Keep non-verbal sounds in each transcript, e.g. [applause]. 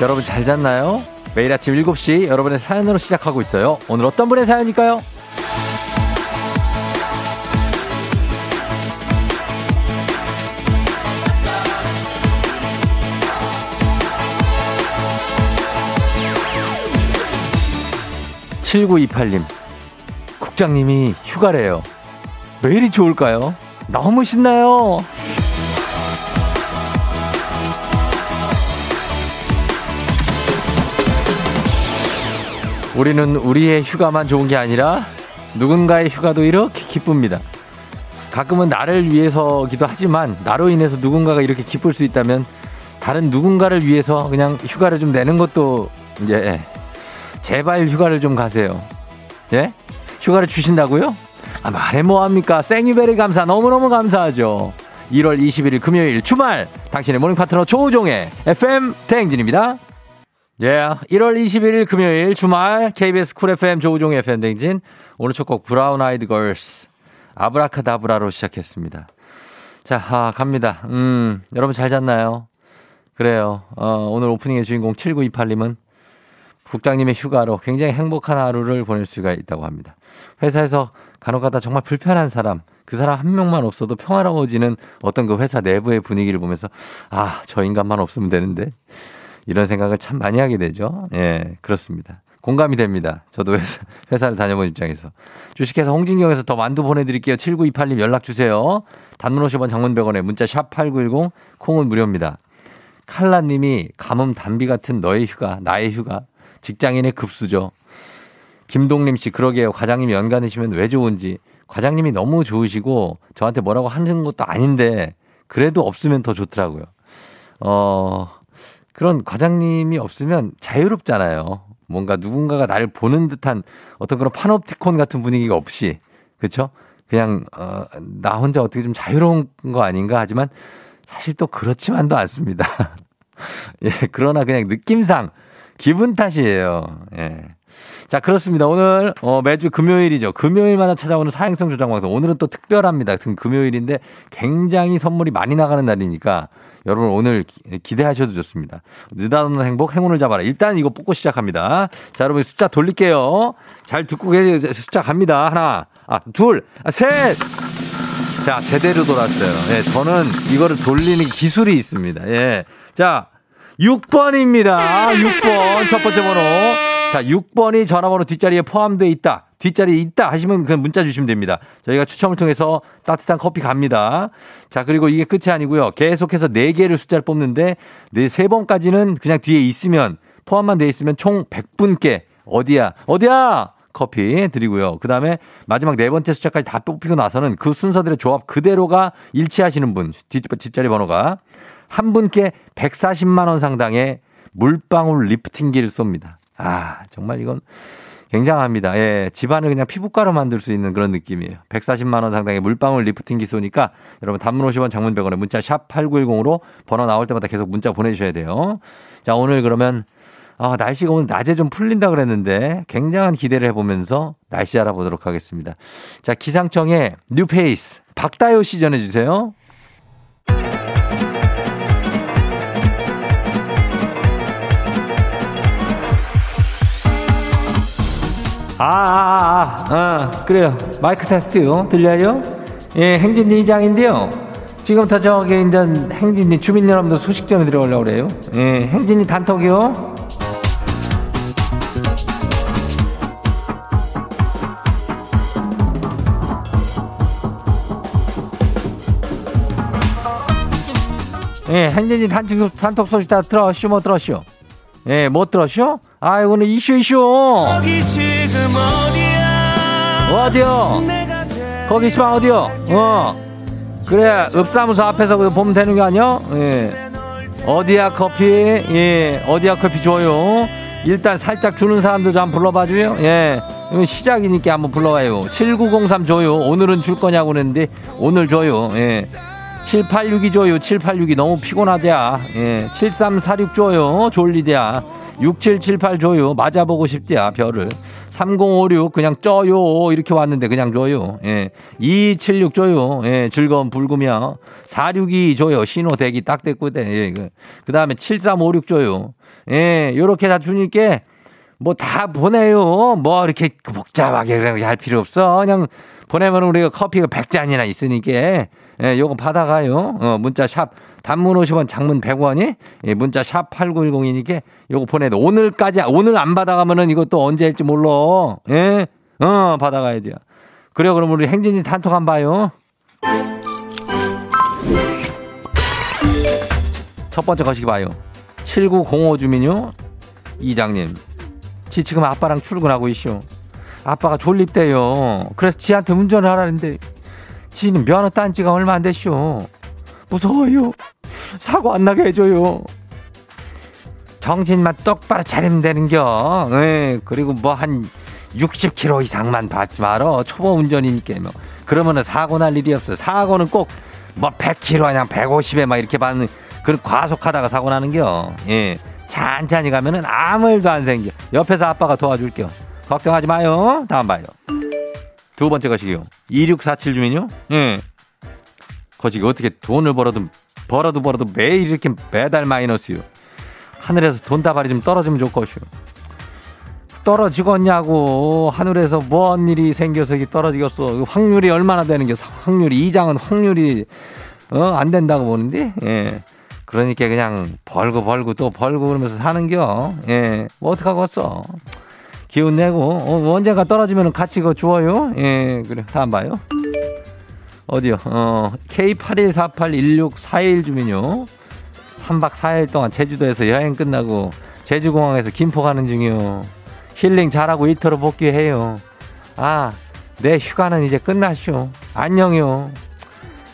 여러분 잘 잤나요? 매일 아침 7시 여러분의 사연으로 시작하고 있어요. 오늘 어떤 분의 사연일까요? 7928님, 국장님이 휴가래요. 왜 이리 좋을까요? 너무 신나요. 우리는 우리의 휴가만 좋은 게 아니라 누군가의 휴가도 이렇게 기쁩니다. 가끔은 나를 위해서기도 하지만 나로 인해서 누군가가 이렇게 기쁠 수 있다면 다른 누군가를 위해서 그냥 휴가를 좀 내는 것도 예 제발 휴가를 좀 가세요. 예? 휴가를 주신다고요? 아, 말해 뭐합니까? Thank you very 감사 너무너무 감사하죠. 1월 21일 금요일 주말 당신의 모닝 파트너 조우종의 FM 대행진입니다. 예, yeah, 1월 21일 금요일 주말 KBS 쿨 FM 조우종의 대행진 오늘 첫 곡 브라운 아이드 걸스 아브라카다브라로 시작했습니다. 자, 아, 갑니다. 음, 여러분 잘 잤나요? 그래요. 어, 오늘 오프닝의 주인공 7928님은 국장님의 휴가로 굉장히 행복한 하루를 보낼 수가 있다고 합니다. 회사에서 간혹 가다 정말 불편한 사람, 그 사람 한 명만 없어도 평화로워지는 어떤 그 회사 내부의 분위기를 보면서 아, 저 인간만 없으면 되는데 이런 생각을 참 많이 하게 되죠. 예, 그렇습니다. 공감이 됩니다. 저도 회사, 회사를 다녀본 입장에서. 주식회사 홍진경에서 더 만두 보내드릴게요. 7928님 연락 주세요. 단문 50원 장문 100원에 문자 샵 8910 콩은 무료입니다. 칼라님이 가뭄 단비 같은 너의 휴가, 나의 휴가. 직장인의 급수죠. 김동림 씨, 그러게요. 과장님이 연간이시면 왜 좋은지. 과장님이 너무 좋으시고 저한테 뭐라고 하는 것도 아닌데 그래도 없으면 더 좋더라고요. 어, 그런 과장님이 없으면 자유롭잖아요. 뭔가 누군가가 나를 보는 듯한 어떤 그런 파놉티콘 같은 분위기가 없이 그렇죠? 그냥 어, 나 혼자 어떻게 좀 자유로운 거 아닌가 하지만 사실 또 그렇지만도 않습니다. [laughs] 예, 그러나 그냥 느낌상 기분 탓이에요. 예. 자, 그렇습니다. 오늘, 어, 매주 금요일이죠. 금요일마다 찾아오는 사행성 조장 방송. 오늘은 또 특별합니다. 금요일인데 굉장히 선물이 많이 나가는 날이니까 여러분 오늘 기 대하셔도 좋습니다. 느닷없는 행복, 행운을 잡아라. 일단 이거 뽑고 시작합니다. 자, 여러분 숫자 돌릴게요. 잘 듣고 계세요. 숫자 갑니다. 하나, 아, 둘, 아, 셋! 자, 제대로 돌았어요. 예, 저는 이거를 돌리는 기술이 있습니다. 예. 자, 6번입니다. 6번. 첫 번째 번호. 자, 6번이 전화번호 뒷자리에 포함되어 있다. 뒷자리에 있다 하시면 그냥 문자 주시면 됩니다. 저희가 추첨을 통해서 따뜻한 커피 갑니다. 자, 그리고 이게 끝이 아니고요. 계속해서 4개를 숫자를 뽑는데 네, 3번까지는 그냥 뒤에 있으면 포함만 돼 있으면 총 100분께 어디야? 어디야? 커피 드리고요. 그 다음에 마지막 네 번째 숫자까지 다 뽑히고 나서는 그 순서들의 조합 그대로가 일치하시는 분, 뒷, 뒷자리 번호가 한 분께 140만원 상당의 물방울 리프팅기를 쏩니다. 아, 정말 이건 굉장합니다. 예, 집안을 그냥 피부과로 만들 수 있는 그런 느낌이에요. 140만 원 상당의 물방울 리프팅기 쏘니까 여러분 단문 50원 장문 100원에 문자 샵 8910으로 번호 나올 때마다 계속 문자 보내 주셔야 돼요. 자, 오늘 그러면 아, 날씨가 오늘 낮에 좀 풀린다 그랬는데 굉장한 기대를 해보면서 날씨 알아보도록 하겠습니다. 자, 기상청의 뉴페이스 박다효 씨 전해주세요. 아, 아, 아, 아, 어, 그래요. 마이크 테스트요. 들려요? 예, 행진이 이장인데요. 지금부터 저기 이제 행진이 주민 여러분들 소식 전해드려오려고 그래요. 예, 행진이 단톡이요. 예, 행진이 단톡, 단톡 소식 다 들었슈, 뭐 들었슈? 예, 뭐 들었슈? 아, 이거는 이슈, 이슈! 어디요? 거기 시방 어디요? 어. 그래, 읍사무소 앞에서 보면 되는 거 아니야? 예. 어디야 커피? 예. 어디야 커피 줘요? 일단 살짝 주는 사람도 좀 불러봐 줘요. 예. 시작이니까 한번 불러봐요. 7903 줘요. 오늘은 줄 거냐고 그랬는데 오늘 줘요. 예. 7862 줘요. 7862 너무 피곤하대야. 예. 7346 줘요. 졸리대야. 6778 줘요. 맞아보고 싶대야. 별을. 3056 그냥 쪄요. 이렇게 왔는데 그냥 줘요. 예. 276 줘요. 예. 즐거운 불금이야. 462 줘요. 신호 대기 딱 됐고, 예. 그, 그 다음에 7356 줘요. 예. 요렇게 다 주니까 뭐 다 보내요. 뭐 이렇게 복잡하게 그렇게 할 필요 없어. 그냥 보내면 우리가 커피가 100잔이나 있으니까 예, 요거 받아가요. 어, 문자 샵 단문 50원 장문 100원이 예, 문자 샵 8910이니까 요거 보내도 오늘까지 오늘 안 받아가면은 이것도 언제 할지 몰라. 예? 어, 받아가야지. 그래 그럼 우리 행진이 단톡 한 봐요. 첫 번째 거시기 봐요. 7905 주민요. 이장님. 지 지금 아빠랑 출근하고 있쇼. 아빠가 졸립대요. 그래서 지한테 운전을 하라는데 지는 면허 딴 지가 얼마 안 됐쇼. 무서워요. 사고 안 나게 해줘요. 정신만 똑바로 차리면 되는겨. 예, 그리고 뭐 한 60km 이상만 받지 말어. 초보 운전이니까 뭐. 그러면은 사고 날 일이 없어. 사고는 꼭 뭐 100km 그냥 150에 막 이렇게 받는 그런 과속하다가 사고 나는겨. 예. 찬찬히 가면은 아무 일도 안 생겨. 옆에서 아빠가 도와줄게요. 걱정하지 마요. 다음 봐요. 두 번째 것이요. 2647 주민요? 예. 거시기 어떻게 돈을 벌어도 벌어도 벌어도 매일 이렇게 매달 마이너스요. 하늘에서 돈다발이 좀 떨어지면 좋겠슈. 떨어지겠냐고 하늘에서 뭔 일이 생겨서 이게 떨어지겠어. 확률이 얼마나 되는 게 확률이 이장은 확률이 어 안 된다고 보는데 예. 그러니까 그냥 벌고 벌고 또 벌고 그러면서 사는겨. 예. 뭐 어떡하겠어. 기운 내고 어, 언젠가 떨어지면 같이 그 주어요. 예. 그래. 다음 봐요. 어디요? 어, K81481641 주민요. 3박 4일 동안 제주도에서 여행 끝나고 제주공항에서 김포 가는 중이요. 힐링 잘하고 이터로 복귀해요. 아, 내 휴가는 이제 끝났쇼. 안녕요.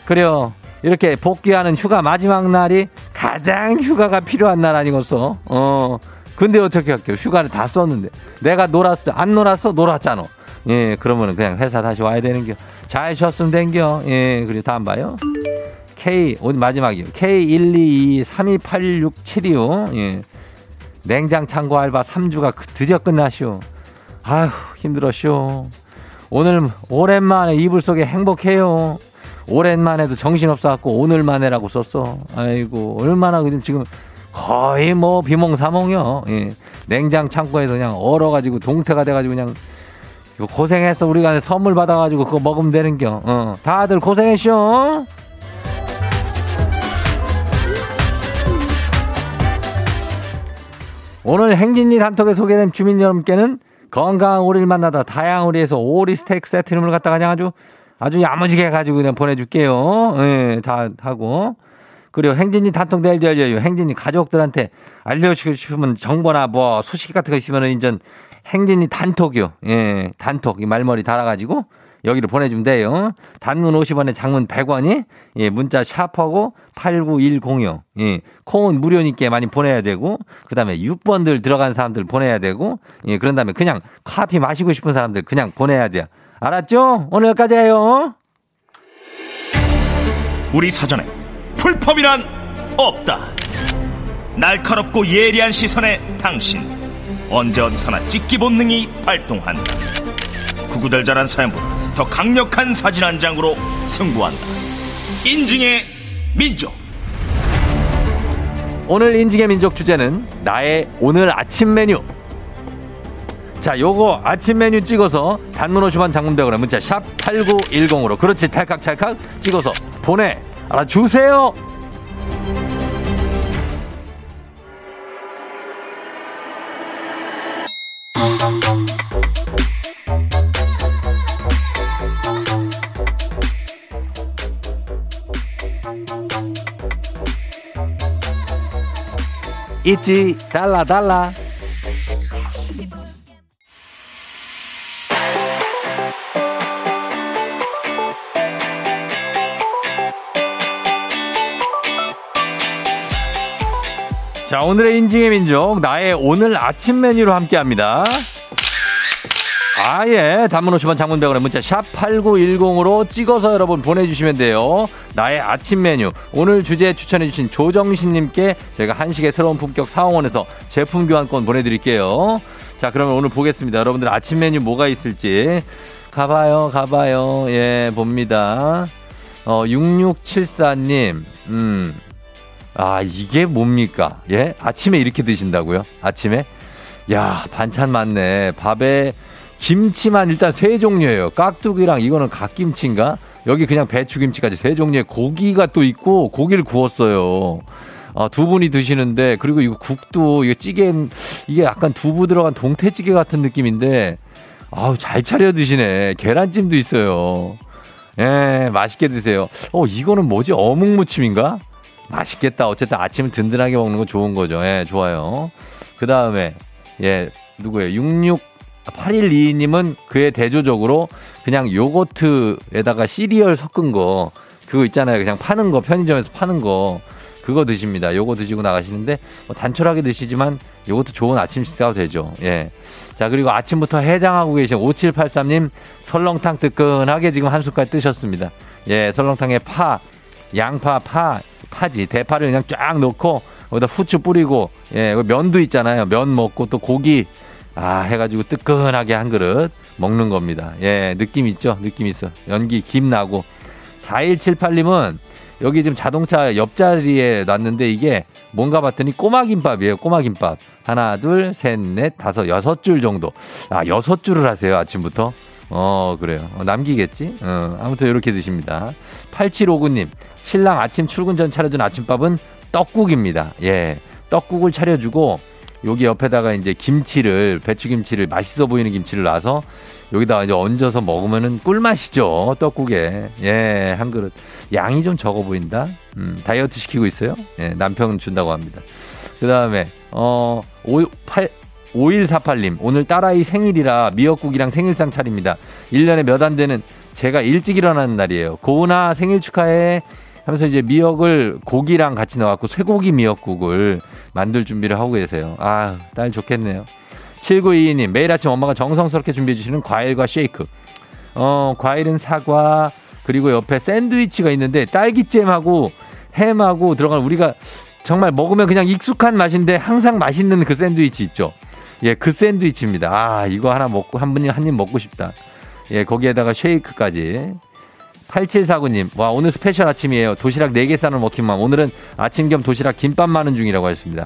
그래요. 이렇게 복귀하는 휴가 마지막 날이 가장 휴가가 필요한 날 아니겠어? 어. 근데 어떻게 할게요? 휴가를 다 썼는데. 내가 놀았어. 안 놀았어? 놀았잖아. 예, 그러면 그냥 회사 다시 와야 되는 겨. 잘 쉬었으면 된 겨. 예, 그리고 다음 봐요. K, 오늘 마지막이요. K122-328672요. 예. 냉장 창고 알바 3주가 그 드디어 끝나쇼. 아휴, 힘들었쇼. 오늘 오랜만에 이불 속에 행복해요. 오랜만에도 정신없어 갖고 오늘만에라고 썼어. 아이고, 얼마나 지금 거의 뭐 비몽사몽이요. 예. 냉장 창고에서 그냥 얼어가지고 동태가 돼가지고 그냥 고생했어. 우리가 선물 받아가지고 그거 먹으면 되는겨. 어. 다들 고생했쇼. 오늘 행진리 단톡에 소개된 주민 여러분께는 건강한 오리를 만나다 다양한 오리에서 오리 스테이크 세트룸을 갖다가 그냥 아주 아주 야무지게 해가지고 그냥 보내줄게요. 예, 다 하고. 그리고 행진이 단톡 내일 열려요. 행진이 가족들한테 알려주고 싶으면 정보나 뭐 소식 같은 거 있으면 인전 행진이 단톡이요. 예, 단톡. 이 말머리 달아가지고 여기로 보내주면 돼요. 단문 50원에 장문 100원이 예, 문자 샤퍼고 89106. 예, 콩은 무료니까 많이 보내야 되고 그 다음에 6번들 들어간 사람들 보내야 되고 예, 그런 다음에 그냥 커피 마시고 싶은 사람들 그냥 보내야 돼요. 알았죠? 오늘 여기까지 해요. 우리 사전에 풀펌이란 없다. 날카롭고 예리한 시선에 당신 언제 어디서나 찍기 본능이 발동한다. 구구절절한 사연보다 더 강력한 사진 한 장으로 승부한다. 인증의 민족. 오늘 인증의 민족 주제는 나의 오늘 아침 메뉴. 자, 요거 아침 메뉴 찍어서 단문 50원 장문백으로 문자 샵 8910으로 그렇지 찰칵찰칵 찍어서 보내 알아주세요. 있지. 달라 달라. 자 오늘의 인증의 민족 나의 오늘 아침 메뉴로 함께합니다 아예 단문 50원 장문백원의 문자 샵 8910으로 찍어서 여러분 보내주시면 돼요 나의 아침 메뉴 오늘 주제 추천해주신 조정신님께 저희가 한식의 새로운 품격 사원에서 제품 교환권 보내드릴게요 자, 그러면 오늘 보겠습니다. 여러분들 아침 메뉴 뭐가 있을지. 가봐요, 가봐요. 예, 봅니다. 어, 6674님, 음. 아, 이게 뭡니까? 예? 아침에 이렇게 드신다고요? 아침에? 야, 반찬 많네. 밥에 김치만 일단 세 종류예요. 깍두기랑 이거는 갓김치인가? 여기 그냥 배추김치까지 세 종류의 고기가 또 있고 고기를 구웠어요. 아, 두 분이 드시는데 그리고 이거 국도 이게 찌개 이게 약간 두부 들어간 동태찌개 같은 느낌인데 아우 잘 차려 드시네. 계란찜도 있어요. 예, 맛있게 드세요. 어, 이거는 뭐지? 어묵 무침인가? 맛있겠다. 어쨌든 아침을 든든하게 먹는 거 좋은 거죠. 예, 좋아요. 그 다음에, 예, 누구예요? 66 8122님은 그의 대조적으로 그냥 요거트에다가 시리얼 섞은 거 그거 있잖아요. 그냥 파는 거 편의점에서 파는 거 그거 드십니다. 요거 드시고 나가시는데 뭐 단촐하게 드시지만 요것도 좋은 아침 식사가 되죠. 예. 자, 그리고 아침부터 해장하고 계신 5783님 설렁탕 뜨끈하게 지금 한 숟갈 뜨셨습니다. 예, 설렁탕에 파, 양파, 파, 파지, 대파를 그냥 쫙 넣고 거기다 후추 뿌리고 예, 면도 있잖아요. 면 먹고 또 고기 아, 해가지고 뜨끈하게 한 그릇 먹는 겁니다. 예, 느낌 있죠? 느낌 있어. 연기 김 나고. 4178님은 여기 지금 자동차 옆자리에 놨는데 이게 뭔가 봤더니 꼬마 김밥이에요. 꼬마 김밥. 하나, 둘, 셋, 넷, 다섯, 여섯 줄 정도. 아, 여섯 줄을 하세요. 아침부터. 어, 그래요. 어, 남기겠지? 어, 아무튼 이렇게 드십니다. 8759님, 신랑 아침 출근 전 차려준 아침밥은 떡국입니다. 예. 떡국을 차려주고 여기 옆에다가 이제 김치를 배추김치를 맛있어 보이는 김치를 놔서 여기다가 이제 얹어서 먹으면은 꿀맛이죠 떡국에. 예 한 그릇. 양이 좀 적어 보인다? 음 다이어트 시키고 있어요? 예 남편 준다고 합니다. 그 다음에 어 58, 5148님 오늘 딸아이 생일이라 미역국이랑 생일상 차립니다. 1년에 몇 안 되는 제가 일찍 일어나는 날이에요. 고은아 생일 축하해 하면서 이제 미역을 고기랑 같이 넣어갖고 쇠고기 미역국을 만들 준비를 하고 계세요. 아, 딸 좋겠네요. 7922님, 매일 아침 엄마가 정성스럽게 준비해주시는 과일과 쉐이크. 어, 과일은 사과, 그리고 옆에 샌드위치가 있는데 딸기잼하고 햄하고 들어간 우리가 정말 먹으면 그냥 익숙한 맛인데 항상 맛있는 그 샌드위치 있죠. 예, 그 샌드위치입니다. 아, 이거 하나 먹고 한 분이 한 입 먹고 싶다. 예, 거기에다가 쉐이크까지. 8749님, 와, 오늘 스페셜 아침이에요. 도시락 4개 싸는 워킹맘. 오늘은 아침 겸 도시락 김밥 마는 중이라고 하셨습니다.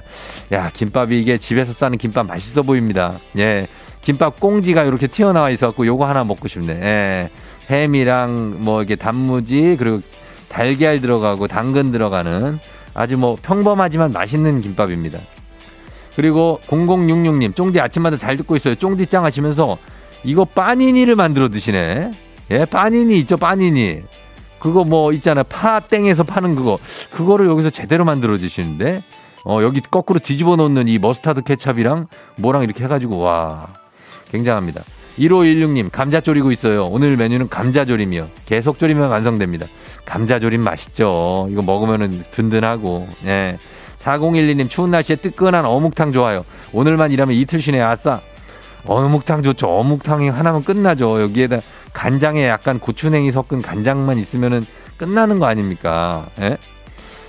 야, 김밥이 이게 집에서 싸는 김밥 맛있어 보입니다. 예. 김밥 꽁지가 이렇게 튀어나와 있어갖고 요거 하나 먹고 싶네. 예. 햄이랑 뭐 이게 단무지, 그리고 달걀 들어가고 당근 들어가는 아주 뭐 평범하지만 맛있는 김밥입니다. 그리고 0066님, 쫑디 아침마다 잘 듣고 있어요. 쫑디 짱 하시면서 이거 빠니니를 만들어 드시네. 예, 빠니니 있죠, 빠니니. 그거 뭐 있잖아요. 파땡에서 파는 그거. 그거를 여기서 제대로 만들어 주시는데, 어, 여기 거꾸로 뒤집어 놓는 이 머스타드 케찹이랑 뭐랑 이렇게 해 가지고, 와, 굉장합니다. 1516님, 감자 졸이고 있어요. 오늘 메뉴는 감자조림이요. 계속 졸이면 완성됩니다. 감자조림 맛있죠. 이거 먹으면은 든든하고, 예. 4012님, 추운 날씨에 뜨끈한 어묵탕 좋아요. 오늘만 일하면 이틀 쉬네, 아싸. 어묵탕 좋죠. 어묵탕이 하나면 끝나죠. 여기에다 간장에 약간 고추냉이 섞은 간장만 있으면은 끝나는 거 아닙니까? 예?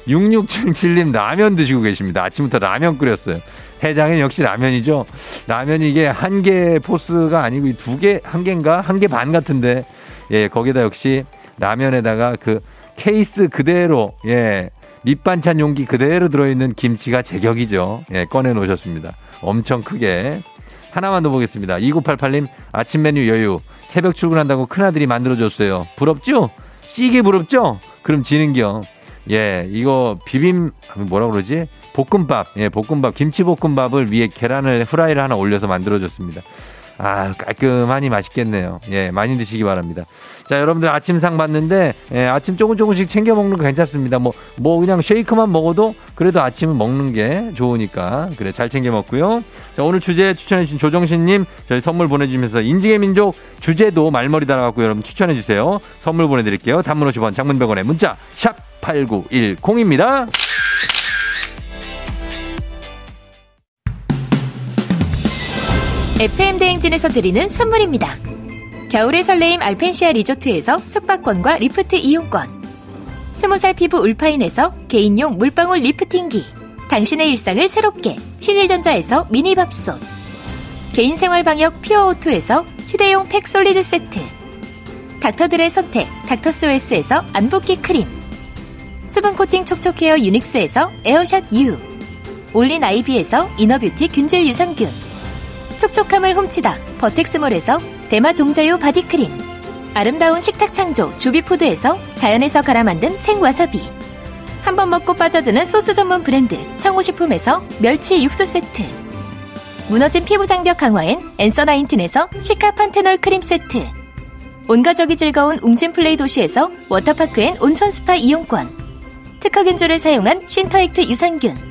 6677님 라면 드시고 계십니다. 아침부터 라면 끓였어요. 해장은 역시 라면이죠. 라면이 이게 한 개 포스가 아니고 두 개, 한 개인가? 한 개 반 같은데. 예, 거기다 역시 라면에다가 그 케이스 그대로, 예, 밑반찬 용기 그대로 들어있는 김치가 제격이죠. 예, 꺼내 놓으셨습니다. 엄청 크게. 하나만 더 보겠습니다. 2988님, 아침 메뉴 여유. 새벽 출근한다고 큰아들이 만들어줬어요. 부럽죠? 씨게 부럽죠? 그럼 지는겨. 예, 이거 비빔, 뭐라 그러지? 볶음밥, 예, 볶음밥, 김치볶음밥을 위에 계란을 후라이를 하나 올려서 만들어줬습니다. 아, 깔끔하니 맛있겠네요. 예, 많이 드시기 바랍니다. 자, 여러분들 아침상 봤는데, 예, 아침 조금 조금씩 챙겨 먹는 거 괜찮습니다. 뭐, 뭐 그냥 쉐이크만 먹어도 그래도 아침은 먹는 게 좋으니까. 그래, 잘 챙겨 먹고요. 자, 오늘 주제 추천해주신 조정신님, 저희 선물 보내주시면서 인증의 민족 주제도 말머리 달아갖고 여러분 추천해주세요. 선물 보내드릴게요. 단문 50원, 장문 100원에 문자, 샵 8910입니다. FM 대행진에서 드리는 선물입니다. 겨울의 설레임 알펜시아 리조트에서 숙박권과 리프트 이용권. 스무 살 피부 울파인에서 개인용 물방울 리프팅기. 당신의 일상을 새롭게 신일전자에서 미니밥솥. 개인생활 방역 퓨어오투에서 휴대용 팩 솔리드 세트 닥터들의 선택 닥터스웰스에서 안붓기 크림 수분 코팅 촉촉 헤어 유닉스에서 에어샷 U 올린 아이비에서 이너뷰티 균질 유산균 촉촉함을 훔치다 버텍스몰에서 대마 종자유 바디크림 아름다운 식탁 창조 주비푸드에서 자연에서 갈아 만든 생와사비 한 번 먹고 빠져드는 소스 전문 브랜드 청호식품에서 멸치 육수 세트 무너진 피부 장벽 강화엔 엔서 나인틴에서 시카 판테놀 크림 세트 온가족이 즐거운 웅진 플레이 도시에서 워터파크 and 온천 스파 이용권 특허 균주를 사용한 신터액트 유산균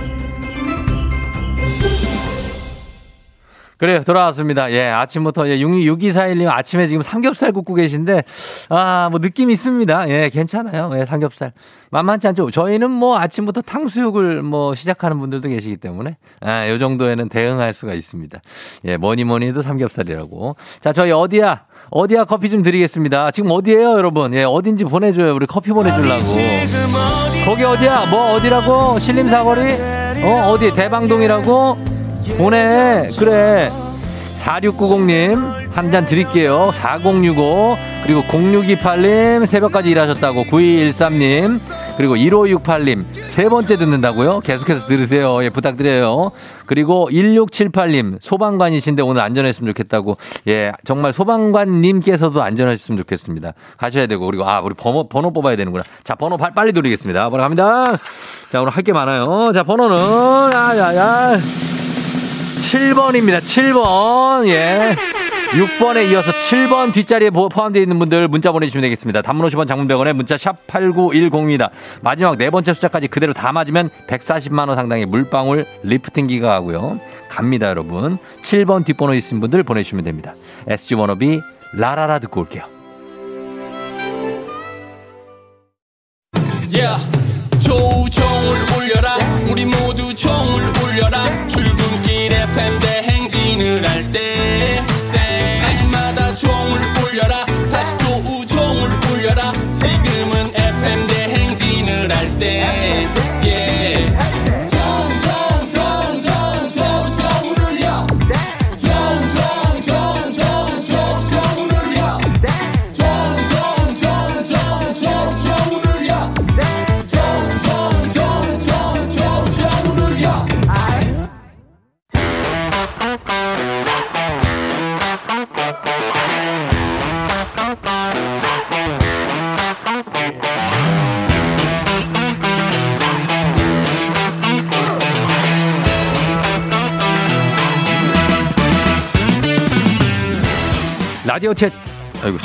그래요. 돌아왔습니다. 예, 아침부터, 예, 6241님 아침에 지금 삼겹살 굽고 계신데, 아, 뭐 느낌 있습니다. 예, 괜찮아요. 예, 삼겹살. 만만치 않죠. 저희는 뭐 아침부터 탕수육을 뭐 시작하는 분들도 계시기 때문에, 아, 요 정도에는 대응할 수가 있습니다. 예, 뭐니 뭐니 해도 삼겹살이라고. 자, 저희 어디야? 어디야 커피 좀 드리겠습니다. 지금 어디에요, 여러분? 예, 어딘지 보내 줘요. 우리 커피 보내 주려고. 거기 어디야? 뭐 어디라고? 신림사거리? 어, 어디? 대방동이라고? 보내. 그래. 4690님, 한 잔 드릴게요. 4065, 그리고 0628님, 새벽까지 일하셨다고. 9213님, 그리고 1568님, 세 번째 듣는다고요? 계속해서 들으세요. 예, 부탁드려요. 그리고 1678님, 소방관이신데 오늘 안전했으면 좋겠다고. 예, 정말 소방관님께서도 안전하셨으면 좋겠습니다. 가셔야 되고, 그리고, 아, 우리 번호, 번호 뽑아야 되는구나. 자, 번호 빨리 드리겠습니다. 번호 갑니다. 자, 오늘 할 게 많아요. 자, 번호는, 아, 야, 야. 7번입니다. 7번. 예. 6번에 이어서 7번 뒷자리에 포함되어 있는 분들 문자 보내주시면 되겠습니다. 단문 50원 장문병원에 문자 샵 8910입니다. 마지막 네 번째 숫자까지 그대로 다 맞으면 140만원 상당의 물방울 리프팅기가 가고요. 갑니다, 여러분. 7번 뒷번호 있으신 분들 보내주시면 됩니다. SG 워너비 라라라 듣고 올게요. 조종을 울려라 우리 모두 종을 울려라 대행진을 할때 때마다 종을 라디오 챗, 아이고,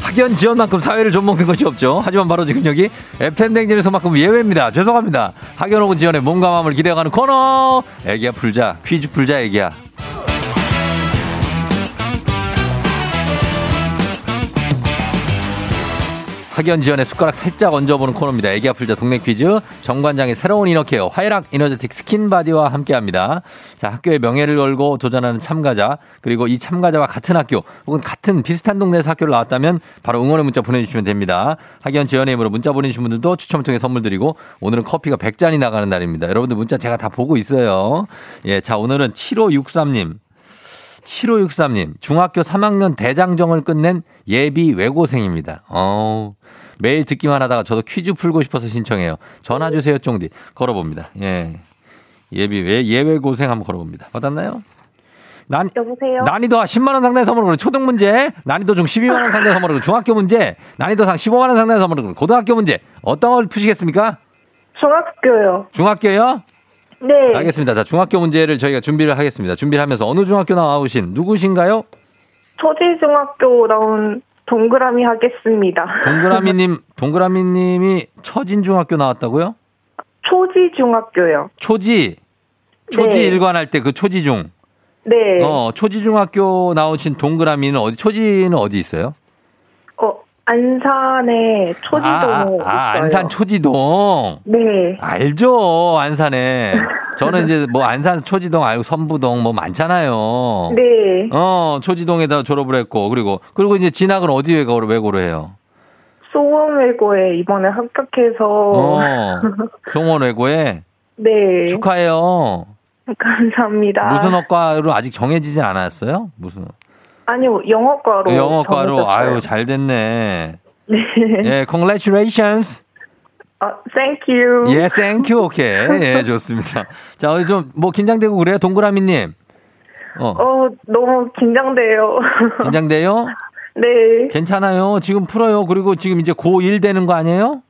학연 지연만큼 사회를 좀 먹는 것이 없죠. 하지만 바로 지금 여기 FM댕진에서만큼 예외입니다. 죄송합니다. 학연 혹은 지연에 몸과 마음을 기대어가는 코너. 애기야 풀자. 퀴즈 풀자 애기야. 학연 지연에 숟가락 살짝 얹어보는 코너입니다. 애기야 풀자 동네 퀴즈 정관장의 새로운 이너케어 화애락 이너제틱 스킨바디와 함께합니다. 자 학교의 명예를 걸고 도전하는 참가자 그리고 이 참가자와 같은 학교 혹은 같은 비슷한 동네에서 학교를 나왔다면 바로 응원의 문자 보내주시면 됩니다. 학연 지원의 힘으로 문자 보내주신 분들도 추첨을 통해 선물 드리고 오늘은 커피가 100잔이 나가는 날입니다. 여러분들 문자 제가 다 보고 있어요. 예, 자 오늘은 7563님 7563님, 중학교 3학년 대장정을 끝낸 예비 외고생입니다. 어 매일 듣기만 하다가 저도 퀴즈 풀고 싶어서 신청해요. 전화 주세요, 쫑디. 걸어봅니다. 예. 예비, 왜, 예외 고생 한번 걸어봅니다. 받았나요? 난, 여보세요? 난이도 10만원 상당의 그리고 초등 문제, 난이도 중 12만원 상당의 그리고 중학교 문제, 난이도 상 15만원 상당의 그리고 고등학교 문제. 어떤 걸 푸시겠습니까? 중학교요. 중학교요? 네. 알겠습니다. 자, 중학교 문제를 저희가 준비를 하겠습니다. 준비를 하면서 어느 중학교 나오신 누구신가요? 초지중학교 나온 동그라미 하겠습니다. [laughs] 동그라미님, 동그라미님이 처진중학교 나왔다고요? 초지중학교요. 초지, 초지 네. 일관할 때 그 초지중. 네. 어, 초지중학교 나오신 동그라미는 어디, 초지는 어디 있어요? 어, 안산에 초지동 아, 있어요. 아, 안산 초지동. 네. 알죠, 안산에. 저는 이제 뭐 안산 초지동 알고 선부동 뭐 많잖아요. 네. 어, 초지동에다 졸업을 했고, 그리고, 그리고 이제 진학은 어디 외고로, 외고로 해요? 소원외고에 이번에 합격해서 어, [laughs] 송원 외고에 네. 축하해요. 감사합니다. 무슨 학과로 아직 정해지진 않았어요? 무슨 아니요, 영어과로. 영어과로. 아유 잘 됐네. 네. 예, congratulations. 아, thank you. 예, thank you. 오케이. 예, 좋습니다. 자, 어디 좀뭐 긴장되고 그래요, 동그라미 님. 어. 어, 너무 긴장돼요. 긴장돼요? [laughs] 네. 괜찮아요. 지금 풀어요. 그리고 지금 이제 고1 되는 거 아니에요?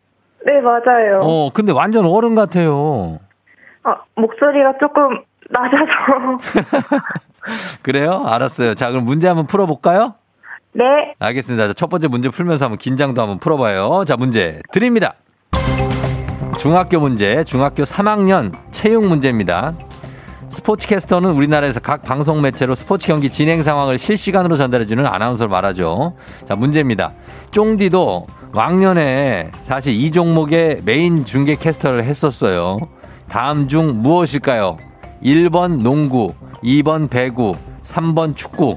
네, 맞아요. 어, 근데 완전 어른 같아요. 아, 목소리가 조금 낮아서. [laughs] [laughs] 그래요? 알았어요. 자, 그럼 문제 한번 풀어볼까요? 네. 알겠습니다. 자, 첫 번째 문제 풀면서 한번 긴장도 한번 풀어봐요. 자, 문제 드립니다. 중학교 문제, 중학교 3학년 체육 문제입니다. 스포츠캐스터는 우리나라에서 각 방송 매체로 스포츠 경기 진행 상황을 실시간으로 전달해주는 아나운서를 말하죠. 자, 문제입니다. 쫑디도 왕년에 사실 이 종목의 메인 중계 캐스터를 했었어요. 다음 중 무엇일까요? 1번 농구, 2번 배구, 3번 축구.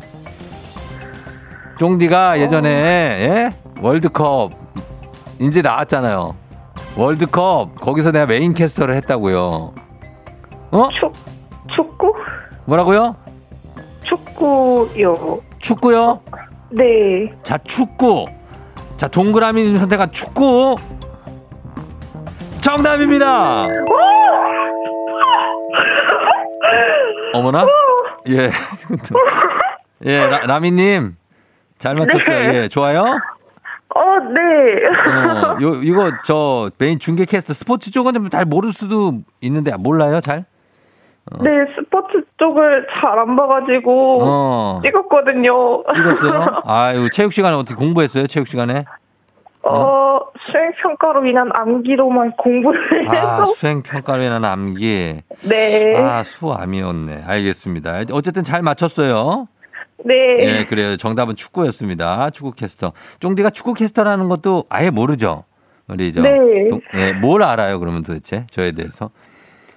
쫑디가 예전에 예? 월드컵 이제 나왔잖아요. 월드컵 거기서 내가 메인 캐스터를 했다고요. 어? 축, 축구? 뭐라고요? 축구요. 축구요? 네. 자, 축구. 자, 동그라미 선택한 축구. 정답입니다. 어머나? 예. [laughs] 예, 라, 라미님. 잘 맞췄어요. 네. 예, 좋아요? 어, 네. 어, 요, [laughs] 이거 저 메인 중계 캐스터 스포츠 쪽은 좀 잘 모를 수도 있는데 몰라요, 잘? 네, 스포츠 쪽을 잘 안 봐가지고 어. 찍었거든요. 찍었어요? [laughs] 아유, 체육 시간에 어떻게 공부했어요? 체육 시간에? 어, 수행 평가로 인한 암기로만 공부를 아, 해서. 수행 평가로 인한 암기. 네. 아, 수암이었네. 알겠습니다. 어쨌든 잘 맞췄어요. 네. 예, 그래요. 정답은 축구였습니다. 축구 캐스터. 쫑디가 축구 캐스터라는 것도 아예 모르죠? 우리 저. 네. 동- 예, 뭘 알아요, 그러면 도대체? 저에 대해서.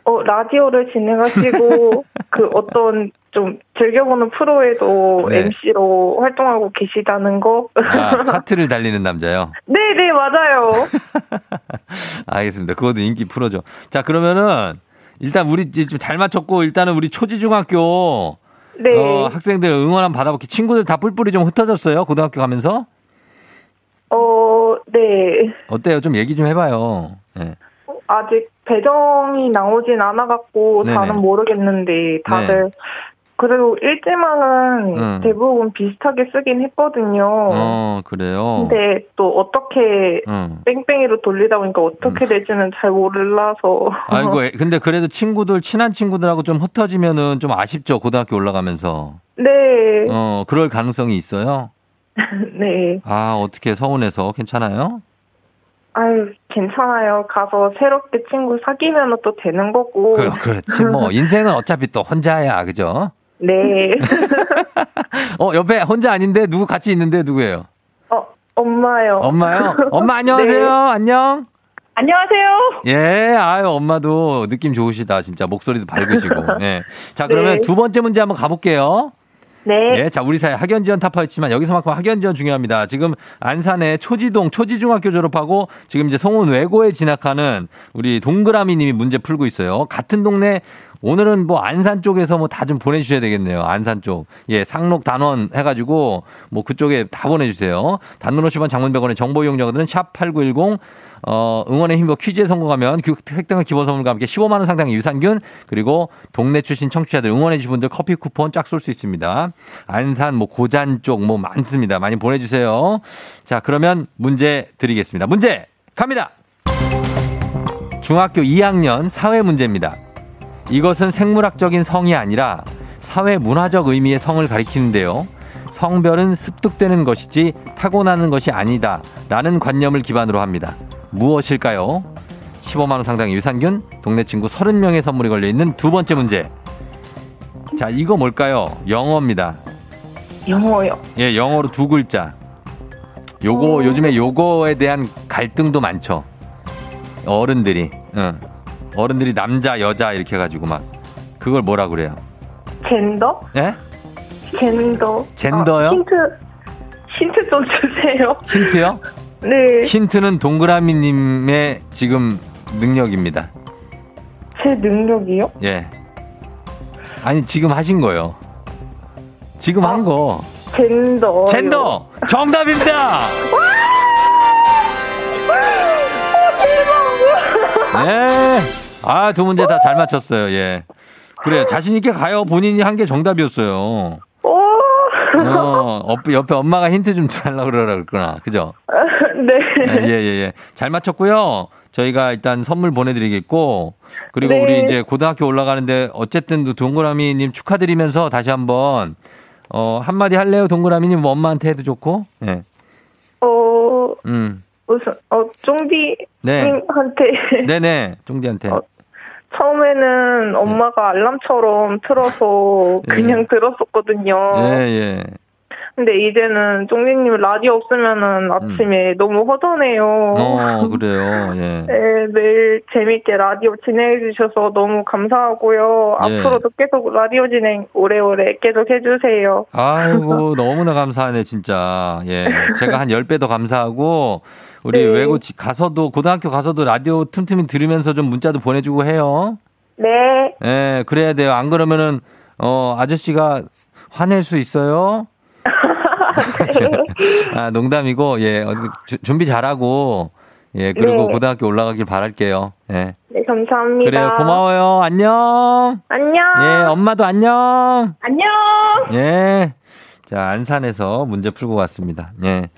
어, 라디오를 진행하시고, [laughs] 그 어떤 좀 즐겨보는 프로에도 네. MC로 활동하고 계시다는 거. 아, 차트를 달리는 남자요. 네 네, [laughs] 맞아요. [laughs] 알겠습니다. 그것도 인기 프로죠. 자, 그러면은 일단 우리 지금 잘 맞췄고 일단은 우리 초지중학교 네. 어, 학생들 응원 한번 받아볼게. 친구들 다 뿔뿔이 좀 흩어졌어요. 고등학교 가면서. 어, 네. 어때요? 좀 얘기 좀 해봐요. 예. 아직 배정이 나오진 않아갖고 네네. 다는 모르겠는데 다들 그래도 일지망은 음. 대부분 비슷하게 쓰긴 했거든요. 어, 그래요. 근데 또 어떻게 응. 뺑뺑이로 돌리다 보니까 어떻게 될지는 잘 몰라서. [laughs] 아이고, 애- 근데 그래도 친구들, 친한 친구들하고 좀 흩어지면은 좀 아쉽죠. 고등학교 올라가면서. 네. 어, 그럴 가능성이 있어요. [laughs] 네. 아, 어떻게 서운해서 괜찮아요? 아유, 괜찮아요. 가서 새롭게 친구 사귀면 또 되는 거고. 그, 그렇지. 뭐, [laughs] 인생은 어차피 또 혼자야. 그죠? 네. [laughs] 어, 옆에 혼자 아닌데 누구 같이 있는데 누구예요? 어, 엄마요. 엄마요? 엄마 [laughs] 안녕하세요. 네. 안녕. 안녕하세요. 예, 아유, 엄마도 느낌 좋으시다. 진짜 목소리도 밝으시고. 예. 자, 그러면 네. 두 번째 문제 한번 가볼게요. 네. 예, 자, 우리 사회 학연 지원 타파했지만 여기서만큼 학연 지원 중요합니다. 지금 안산의 초지동 초지중학교 졸업하고 지금 이제 송원 외고에 진학하는 우리 동그라미 님이 문제 풀고 있어요. 같은 동네 오늘은 뭐 안산 쪽에서 뭐 다 좀 보내주셔야 되겠네요. 안산 쪽. 예, 상록 단원 해가지고 뭐 그쪽에 다 보내주세요. 단문 50원 장문 100원의 정보 이용자들은 샵8910 어, 응원의 힘과 퀴즈에 성공하면 획득한 기본 선물과 함께 15만 원 상당의 유산균 그리고 동네 출신 청취자들 응원해 주신 분들 커피 쿠폰 쫙 쏠 수 있습니다. 안산 뭐 고잔 쪽 뭐 많습니다. 많이 보내주세요. 자 그러면 문제 드리겠습니다. 문제 갑니다. 중학교 2학년 사회 문제입니다. 이것은 생물학적인 성이 아니라 사회 문화적 의미의 성을 가리키는데요. 성별은 습득되는 것이지 타고나는 것이 아니다. 라는 관념을 기반으로 합니다. 무엇일까요? 15만원 상당의 유산균, 동네 친구 30명의 선물이 걸려있는 두 번째 문제. 자, 이거 뭘까요? 영어입니다. 영어요. 예, 영어로 두 글자. 요거, 어. 요즘에 요거에 대한 갈등도 많죠. 어른들이, 응. 어른들이 남자, 여자 이렇게 해가지고 막. 그걸 뭐라 그래요? 젠더? 예? 젠더. 젠더요? 아, 힌트, 힌트 좀 주세요. 힌트요? [laughs] 네. 힌트는 동그라미님의 지금 능력입니다. 제 능력이요? 예. 아니, 지금 하신 거요. 지금 한 거. 젠더. 젠더! 정답입니다! [laughs] 네. 아, 두 문제 다 잘 맞췄어요. 예. 그래요. 자신있게 가요. 본인이 한 게 정답이었어요. 오, 어, 옆- 옆에 엄마가 힌트 좀 달라고 그러라 그랬구나. 그죠? [laughs] 네. 예, 예, 예. 잘 맞췄고요. 저희가 일단 선물 보내드리겠고, 그리고 네. 우리 이제 고등학교 올라가는데 어쨌든 또 동그라미님 축하드리면서 다시 한 번, 어, 한마디 할래요? 동그라미님 뭐 엄마한테 해도 좋고, 예. 어, 음. 무슨, 어, 쫑디님한테. 네. 네네. 쫑디한테. 어, 처음에는 엄마가 알람처럼 틀어서 예. 그냥 들었었거든요. 예, 예. 근데 이제는 쫑디님 라디오 없으면은 아침에 너무 허전해요. 음. 어, 그래요. 예. [laughs] 네, 매일 재밌게 라디오 진행해 주셔서 너무 감사하고요. 예. 앞으로도 계속 라디오 진행 오래오래 계속 해 주세요. 아이고, [laughs] 너무나 감사하네, 진짜. 예. 제가 한 10배 더 감사하고, 우리 네. 외고 지- 가서도, 고등학교 가서도 라디오 틈틈이 들으면서 좀 문자도 보내주고 해요. 네. 예, 그래야 돼요. 안 그러면은, 어, 아저씨가 화낼 수 있어요? [laughs] [laughs] 아, 농담이고, 예, 주- 준비 잘하고, 예, 그리고 네. 고등학교 올라가길 바랄게요. 예. 네, 감사합니다. 그래요. 고마워요. 안녕. 안녕. 예, 엄마도 안녕. 안녕. 예. 자, 안산에서 문제 풀고 왔습니다. 예.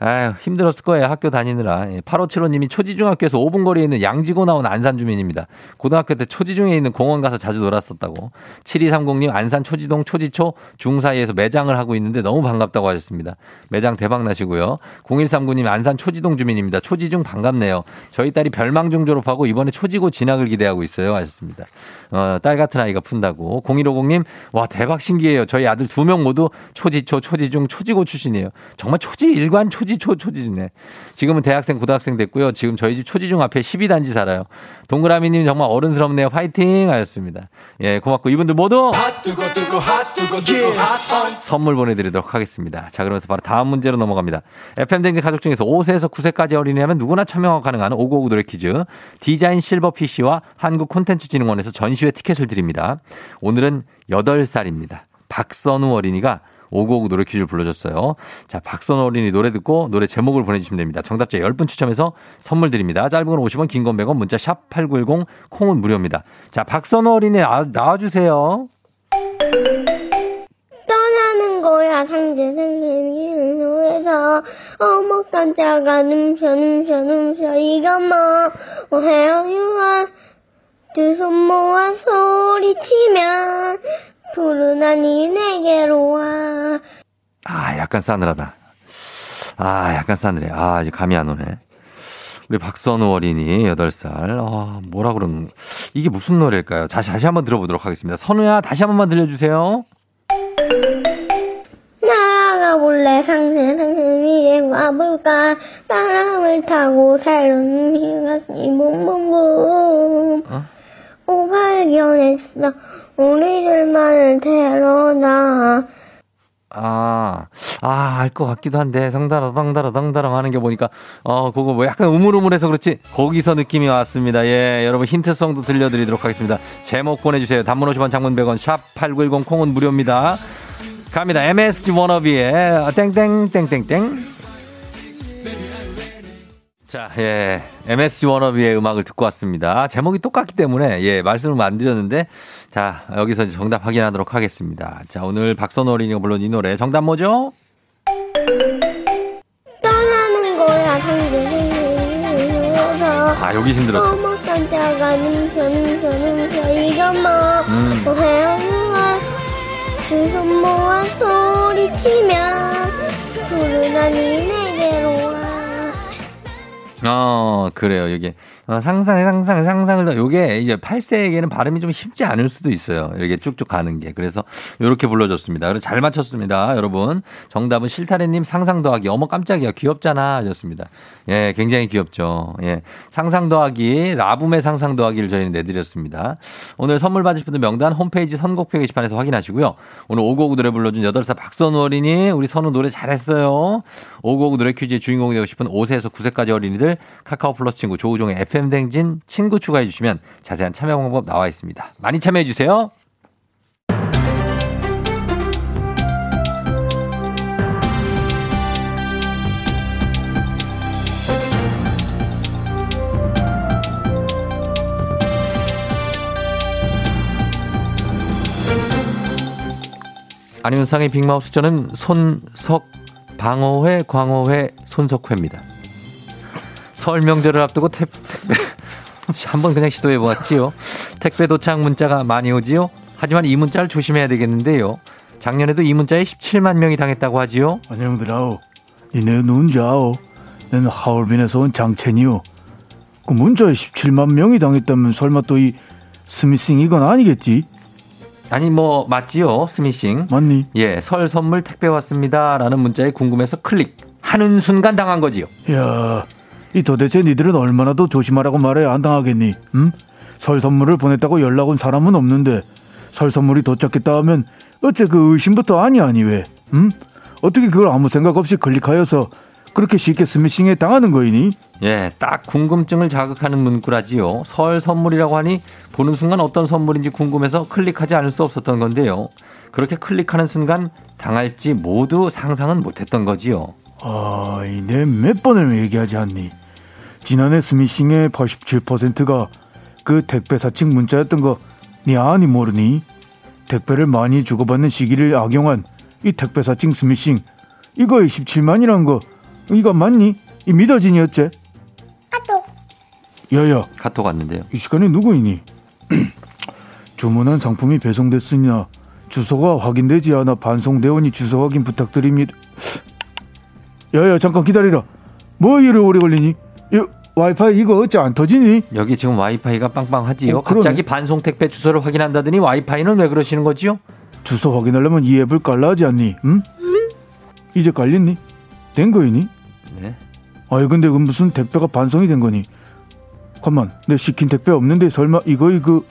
아유, 힘들었을 거예요. 학교 다니느라. 예. 8575님이 초지중학교에서 5분 거리에 있는 양지고 나온 안산 주민입니다. 고등학교 때 초지중에 있는 공원 가서 자주 놀았었다고. 7230님 안산 초지동 초지초 중 사이에서 매장을 하고 있는데 너무 반갑다고 하셨습니다. 매장 대박 나시고요. 0139님 안산 초지동 주민입니다. 초지중 반갑네요. 저희 딸이 별망중 졸업하고 이번에 초지고 진학을 기대하고 있어요. 하셨습니다. 어, 딸 같은 아이가 푼다고. 0150님, 와, 대박 신기해요. 저희 아들 두 명 모두 초지초, 초지중, 초지고 출신이에요. 정말 초지 일관 초지초, 초지중네. 지금은 대학생, 고등학생 됐고요. 지금 저희 집 초지중 앞에 12단지 살아요. 동그라미님 정말 어른스럽네요. 화이팅! 하셨습니다. 예, 고맙고 이분들 모두 선물 보내드리도록 하겠습니다. 자, 그러면서 바로 다음 문제로 넘어갑니다. FM댕진 가족 중에서 5세에서 9세까지 어린이라면 누구나 참여가 가능한 5959 노래 퀴즈. 디자인 실버 PC와 한국콘텐츠진흥원에서 전시 회 티켓을 드립니다. 오늘은 8살입니다. 박선우 어린이가 5959 노래 퀴즈를 불러줬어요. 자, 박선우 어린이 노래 듣고 노래 제목을 보내주시면 됩니다. 정답자 10분 추첨해서 선물 드립니다. 짧은 건 50원, 긴 건 100원, 문자 샵 8910, 콩은 무료입니다. 자, 박선우 어린이 나, 나와주세요. 떠나는 거야 상대 선생님이 노에서 어머 깜짝아 num셔 num셔 num셔 이거 뭐 오해요 유아 두손 모아 소리치면 푸르나니 내게로 와 아, 약간 싸늘하다. 아, 약간 싸늘해. 아, 이제 감이 안 오네. 우리 박선우 어린이 8살. 아, 뭐라 그러는, 이게 무슨 노래일까요? 다시, 다시 한번 들어보도록 하겠습니다. 선우야, 다시 한 번만 들려주세요. 날아가 볼래 상대 선생님이 와볼까 바람을 타고 살던 힘가시 붐붐붐 어? 오 발견했어 우리들만을 데려다 아, 아, 알 것 같기도 한데, 성다라, 성다라, 성다라 하는 게 보니까, 어, 그거 뭐 약간 우물우물해서 그렇지, 거기서 느낌이 왔습니다. 예, 여러분 힌트성도 들려드리도록 하겠습니다. 제목 보내주세요. 단문 50원, 장문 100원, 샵8910 콩은 무료입니다. 갑니다. MSG 워너비의 땡땡, 땡땡땡. 자, 예. MSG 워너비의 음악을 듣고 왔습니다. 제목이 똑같기 때문에, 예, 말씀을 안 드렸는데, 자, 여기서 정답 확인하도록 하겠습니다. 자, 오늘 박선호 어린이가 불러준 이 노래. 정답 뭐죠? 떠나는 거야 상대에서 아, 여기 힘들었어. 어머 깜짝아 눈쳐 이거 뭐 음. 뭐해요 두손 모아 소리치며 푸르나니 내게로 와 어, 그래요. 이게 어, 상상, 상상, 상상을 더, 요게 이제 8세에게는 발음이 좀 쉽지 않을 수도 있어요. 이렇게 쭉쭉 가는 게. 그래서 요렇게 불러줬습니다. 그래서 잘 맞췄습니다. 여러분. 정답은 실타래님 상상 더하기. 어머 깜짝이야. 귀엽잖아. 하셨습니다. 예, 굉장히 귀엽죠. 예. 상상 더하기, 라붐의 상상 더하기를 저희는 내드렸습니다. 오늘 선물 받으실 분들 명단 홈페이지 선곡표 게시판에서 확인하시고요. 오늘 오고구 노래 불러준 8살 박선우 어린이, 우리 선우 노래 잘했어요. 오고구 노래 퀴즈의 주인공이 되고 싶은 5세에서 9세까지 어린이들 카카오 플러스 친구 조우종의 FM 댕진 친구 추가해 주시면 자세한 참여 방법 나와 있습니다. 많이 참여해 주세요. 안윤상의 빅마우스 저는 손석 방어회 광어회 손석회입니다. 설 명절을 앞두고 택, [laughs] 한번 그냥 시도해 보았지요. 택배 도착 문자가 많이 오지요. 하지만 이 문자를 조심해야 되겠는데요. 작년에도 이 문자에 17만 명이 당했다고 하지요. 안녕들아오. 니네 누군지아오? 나는 하얼빈에서 온 장첸이요. 그 문자에 17만 명이 당했다면 설마 또 이 스미싱 이건 아니겠지? 아니 뭐 맞지요, 스미싱. 맞니? 예, 설 선물 택배 왔습니다라는 문자에 궁금해서 클릭 하는 순간 당한 거지요. 야, 이 도대체 니들은 얼마나 더 조심하라고 말해야 안 당하겠니? 응? 설 선물을 보냈다고 연락 온 사람은 없는데 설 선물이 도착했다 하면 어째 그 의심부터 아니 아니 왜? 응? 어떻게 그걸 아무 생각 없이 클릭하여서 그렇게 쉽게 스미싱에 당하는 거이니? 예, 딱 궁금증을 자극하는 문구라지요. 설 선물이라고 하니 보는 순간 어떤 선물인지 궁금해서 클릭하지 않을 수 없었던 건데요. 그렇게 클릭하는 순간 당할지 모두 상상은 못했던 거지요. 아, 내몇 번을 얘기하지 않니? 지난해 스미싱의 87%가 그 택배 사칭 문자였던 거, 니 아니 모르니? 택배를 많이 주고받는 시기를 악용한 이 택배 사칭 스미싱, 이거에 17만이란 거, 이거 맞니? 이 믿어지니 어째? 야야, 카톡 왔는데요. 이 시간에 누구이니? [clears throat] 주문한 상품이 배송됐으나 주소가 확인되지 않아 반송되오니 주소 확인 부탁드립니다. [clears throat] 야야 잠깐 기다리라. 뭐 이래 오래 걸리니? 이 와이파이 이거 어째 안 터지니? 여기 지금 와이파이가 빵빵하지요. 어, 그러네. 갑자기 반송 택배 주소를 확인한다더니 와이파이는 왜 그러시는 거지요? 주소 확인하려면 이 앱을 깔라 하지 않니? 응? 이제 깔렸니? 된 거이니? 네. 아이 근데 그 무슨 택배가 반송이 된 거니? 가만 내 시킨 택배 없는데 설마 이거 이거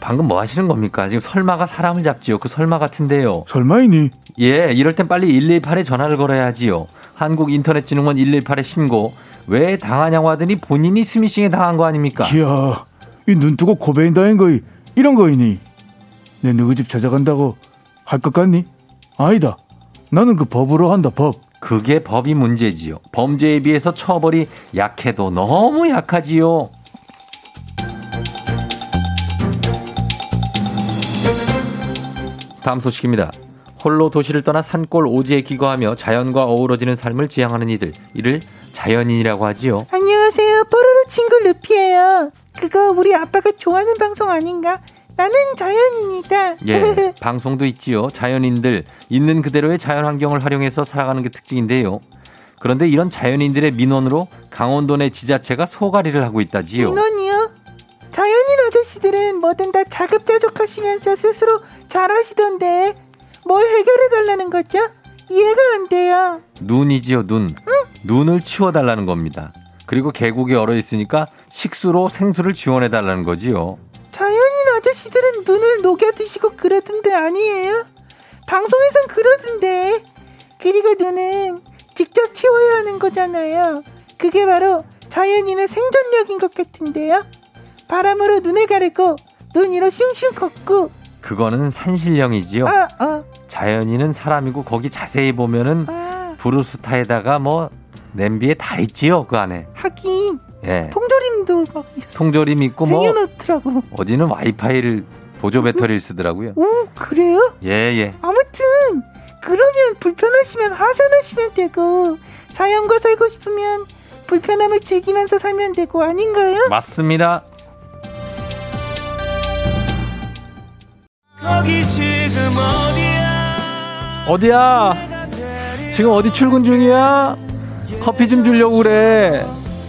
방금 뭐 하시는 겁니까? 지금 설마가 사람을 잡지요. 그 설마 같은데요. 설마이니? 예, 이럴 땐 빨리 118에 전화를 걸어야지요. 한국인터넷진흥원 118에 신고. 왜 당하냐고 하더니 본인이 스미싱에 당한 거 아닙니까? 이야, 이 눈 뜨고 코베인 다인 거이 이런 거이니? 내 누구 집 찾아간다고 할 것 같니? 아니다. 나는 그 법으로 한다 법. 그게 법이 문제지요. 범죄에 비해서 처벌이 약해도 너무 약하지요. 다음 소식입니다. 홀로 도시를 떠나 산골 오지에 기거하며 자연과 어우러지는 삶을 지향하는 이들, 이를 자연인이라고 하지요. 안녕하세요. 뽀로로 친구 루피예요. 그거 우리 아빠가 좋아하는 방송 아닌가? 나는 자연인이다. 예, [laughs] 방송도 있지요. 자연인들 있는 그대로의 자연 환경을 활용해서 살아가는 게 특징인데요. 그런데 이런 자연인들의 민원으로 강원도 내 지자체가 소가리를 하고 있다지요. 민원이요? 자연인 아저씨들은 뭐든 다 자급자족하시면서 스스로 잘하시던데 뭘 해결해 달라는 거죠? 이해가 안 돼요. 눈이지요, 눈. 눈을 치워 달라는 겁니다. 그리고 계곡에 얼어 있으니까 식수로 생수를 지원해 달라는 거지요. 아저씨들은 눈을 녹여 드시고 그러던데 아니에요? 방송에선 그러던데. 그리고 눈은 직접 치워야 하는 거잖아요. 그게 바로 자연인의 생존력인 것 같은데요. 바람으로 눈을 가르고 눈 위로 슝슝 걷고 그거는 산신령이지요. 아, 아, 자연인은 사람이고 거기 자세히 보면은 아, 브루스타에다가 뭐 냄비에 다 있지요 그 안에. 하긴 예. 통조림도 막 통조림 있고 뭐 쟁여놓더라고. 어디는 와이파이를 보조 배터리를 쓰더라고요. 오, 그래요? 예 예. 아무튼 그러면 불편하시면 하산하시면 되고 자연과 살고 싶으면 불편함을 즐기면서 살면 되고 아닌가요? 맞습니다. 어디야? 지금 어디 출근 중이야? 커피 좀 주려고 그래.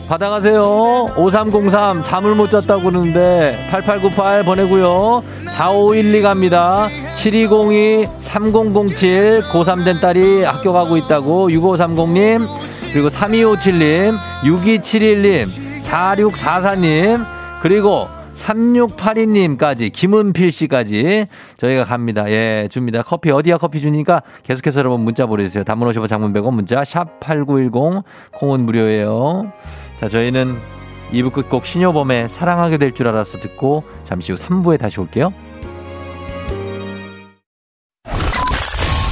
받아가세요. 5303 잠을 못 잤다고 그러는데 8898 보내고요. 4512 갑니다. 7202 3007 고3 된 딸이 학교 가고 있다고 6530님 그리고 3257님 6271님 4644님 그리고 3682님까지 김은필 씨까지 저희가 갑니다. 예, 줍니다. 커피 어디야 커피 주니까 계속해서 여러분 문자 보내주세요. 단문 50원 장문 100원 문자 샵8910 콩은 무료예요. 자, 저희는 2부 끝곡 신효범의 사랑하게 될 줄 알았어 듣고 잠시 후 3부에 다시 올게요.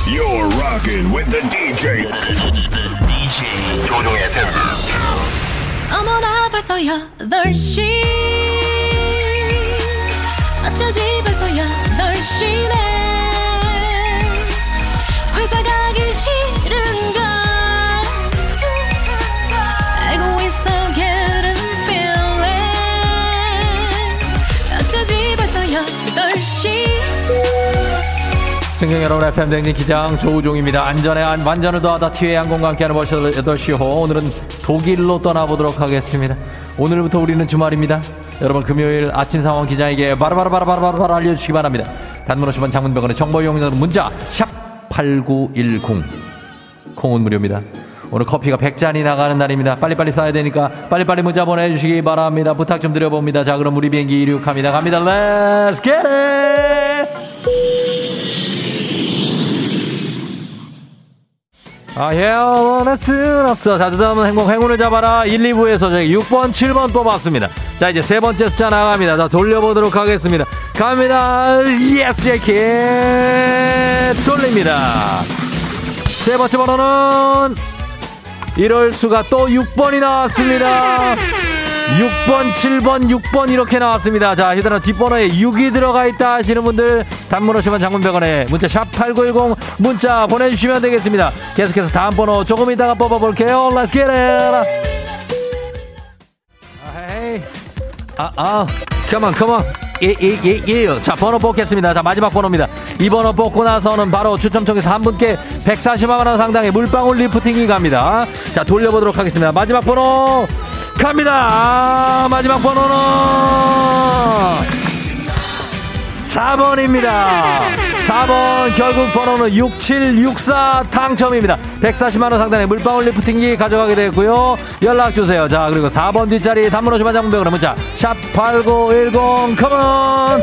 You're rocking with the DJ. DJ 조종의 어머나 벌써 8시 어쩌지 벌써 8시네 회사 가기 싫은 승경 여러분 FM 댕진 기장 조우종입니다. 안전에 안, 완전을 더하다 티웨이 항공과 함께하는 벌써 8시 호 오늘은 독일로 떠나보도록 하겠습니다. 오늘부터 우리는 주말입니다. 여러분 금요일 아침 상황 기장에게 바로바로바로바로바로 알려주시기 바랍니다. 단문 50원 장문병원의 정보 이용자는 문자 샵8910 콩은 무료입니다. 오늘 커피가 100잔이 나가는 날입니다. 빨리빨리 써야 되니까 빨리빨리 문자 보내주시기 바랍니다. 부탁 좀 드려봅니다. 자 그럼 우리 비행기 이륙합니다. 갑니다. Let's! 아, 헤어날 순 없어. 자, 다음은 행복, 행운을 잡아라. 1, 2부에서 저희 6번, 7번 뽑았습니다. 자, 이제 세 번째 숫자 나갑니다. 자, 돌려보도록 하겠습니다. 갑니다. Yes, 제키. 돌립니다. 세 번째 번호는 이럴 수가 또 6번이 나왔습니다. [laughs] 6번, 7번, 6번 이렇게 나왔습니다. 자, 휴대폰 뒷번호에 6이 들어가 있다 하시는 분들 단문 오시면 장문병원에 문자 샵 8910 문자 보내주시면 되겠습니다. 계속해서 다음 번호 조금 이따가 뽑아볼게요. Let's get it! 아. 아, 아, come on, come on. 예, 예, 예, 예. 자, 번호 뽑겠습니다. 자, 마지막 번호입니다. 이 번호 뽑고 나서는 바로 추첨 통해서 한 분께 140만원 상당의 물방울 리프팅이 갑니다. 자, 돌려보도록 하겠습니다. 마지막 번호 갑니다. 아, 마지막 번호는 4번입니다. 4번 결국 번호는 6764 당첨입니다. 140만원 상당의 물방울 리프팅기 가져가게 되고요. 연락주세요. 자 그리고 4번 뒷자리 단문 오시만 장문병으로 문자 샵8910 컴온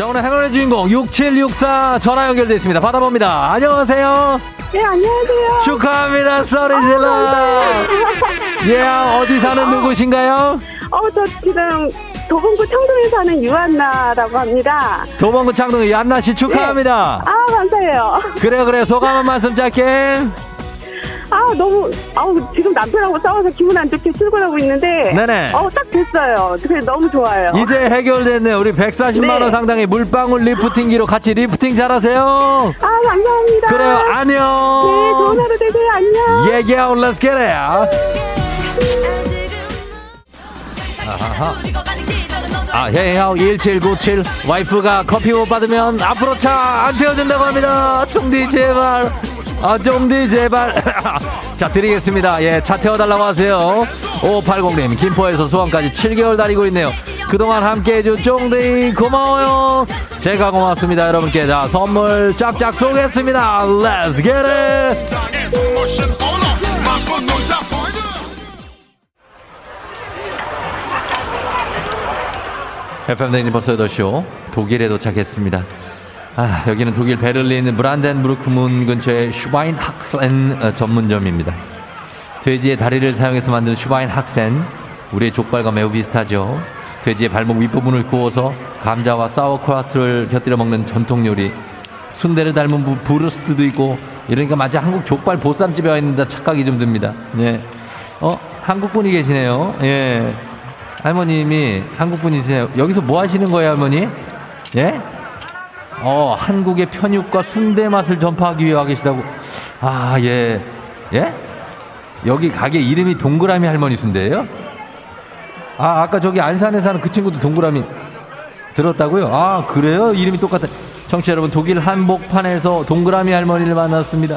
자 오늘 행운의 주인공 6764 전화 연결되어 있습니다. 받아봅니다. 안녕하세요. 네, 안녕하세요. 축하합니다. 소리 질러. 예, 어디 사는 누구신가요? 어, 저 지금 도봉구 창동에 사는 유한나라고 합니다. 도봉구 창동의 한나 씨 축하합니다. 아, 감사해요. 그래요, 그래요. 소감 한 말씀 짧게. 아, 너무, 아우, 지금 남편하고 싸워서 기분 안 좋게 출근하고 있는데. 네네. 어, 딱 됐어요. 그래, 너무 좋아요. 이제 해결됐네요. 우리 140만원 네. 상당의 물방울 리프팅기로 같이 리프팅 잘하세요. 아, 감사합니다. 그래요, 안녕. 네, 좋은 하루 되세요. 안녕. Yeah, yeah, let's get it. 아하하. 아, 헤이하우 1797 와이프가 커피 못 받으면 앞으로 차 안 태워준다고 합니다. 쫑디 제발. 아, 쫑디 제발. [laughs] 자, 드리겠습니다. 예, 차 태워달라고 하세요. 5580님, 김포에서 수원까지 7개월 다니고 있네요. 그동안 함께 해준 쫑디 고마워요. 제가 고맙습니다, 여러분께. 자, 선물 쫙쫙 쏘겠습니다. Let's get it. FM 댕진 버스 8쇼 독일에 도착했습니다. 아, 여기는 독일 베를린 브란덴부르크문 근처의 Schweinshaxen 어, 전문점입니다. 돼지의 다리를 사용해서 만든 Schweinshaxen. 우리의 족발과 매우 비슷하죠. 돼지의 발목 윗부분을 구워서 감자와 Sauerkraut를 곁들여 먹는 전통 요리. 순대를 닮은 부, Wurst도 있고 이러니까 마치 한국 족발 보쌈집에 와 있는 듯 착각이 좀 듭니다. 네. 어, 한국 분이 계시네요. 예. 할머님이 한국 분이세요. 여기서 뭐 하시는 거예요, 할머니? 예? 어, 한국의 편육과 순대 맛을 전파하기 위해 와 계시다고. 아, 예. 예? 여기 가게 이름이 동그라미 할머니 순대예요? 아, 아까 저기 안산에 사는 그 친구도 동그라미 들었다고요? 아, 그래요? 이름이 똑같아. 청취자 여러분, 독일 한복판에서 동그라미 할머니를 만났습니다.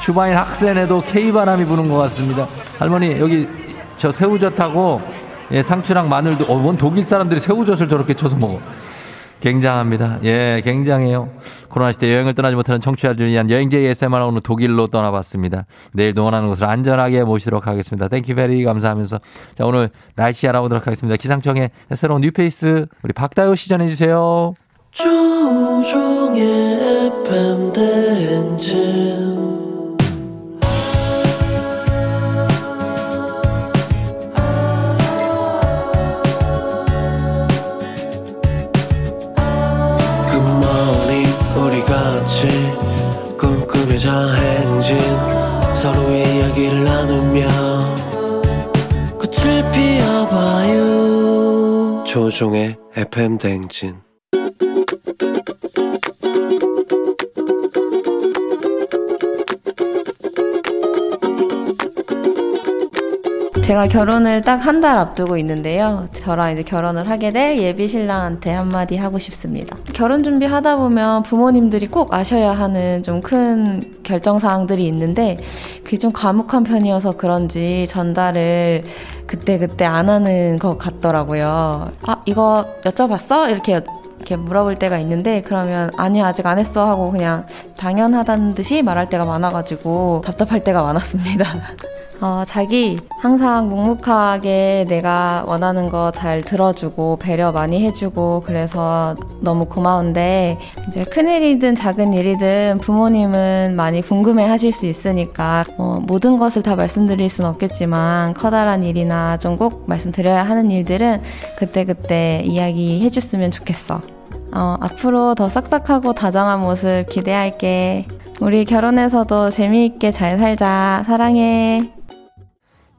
Schweinshaxen에도 K바람이 부는 것 같습니다. 할머니, 여기 저 새우젓하고 예, 상추랑 마늘도, 어, 원 독일 사람들이 새우젓을 저렇게 쳐서 먹어. 굉장합니다. 예, 굉장해요. 코로나 시대 여행을 떠나지 못하는 청취자들을 위한 여행제 ASMR 오늘 독일로 떠나봤습니다. 내일도 원하는 곳을 안전하게 모시도록 하겠습니다. Thank you very 감사하면서 자, 오늘 날씨 알아보도록 하겠습니다. 기상청의 새로운 new face 우리 박다효 씨 전해 주세요. 조종의 FM 대행진 조종의 FM 대행진 제가 결혼을 딱 한 달 앞두고 있는데요. 저랑 이제 결혼을 하게 될 예비 신랑한테 한마디 하고 싶습니다. 결혼 준비 하다 보면 부모님들이 꼭 아셔야 하는 좀 큰 결정 사항들이 있는데 그게 좀 과묵한 편이어서 그런지 전달을 그때 그때 안 하는 것 같더라고요. 아, 이거 여쭤봤어? 이렇게 이렇게 물어볼 때가 있는데 그러면 아니 아직 안 했어 하고 그냥 당연하다는 듯이 말할 때가 많아가지고 답답할 때가 많았습니다. [laughs] 어, 자기 항상 묵묵하게 내가 원하는 거 잘 들어주고 배려 많이 해주고 그래서 너무 고마운데 이제 큰 일이든 작은 일이든 부모님은 많이 궁금해 하실 수 있으니까 어, 모든 것을 다 말씀드릴 순 없겠지만 커다란 일이나 좀 꼭 말씀드려야 하는 일들은 그때 그때 이야기해 줬으면 좋겠어. 어, 앞으로 더 싹싹하고 다정한 모습 기대할게. 우리 결혼해서도 재미있게 잘 살자. 사랑해.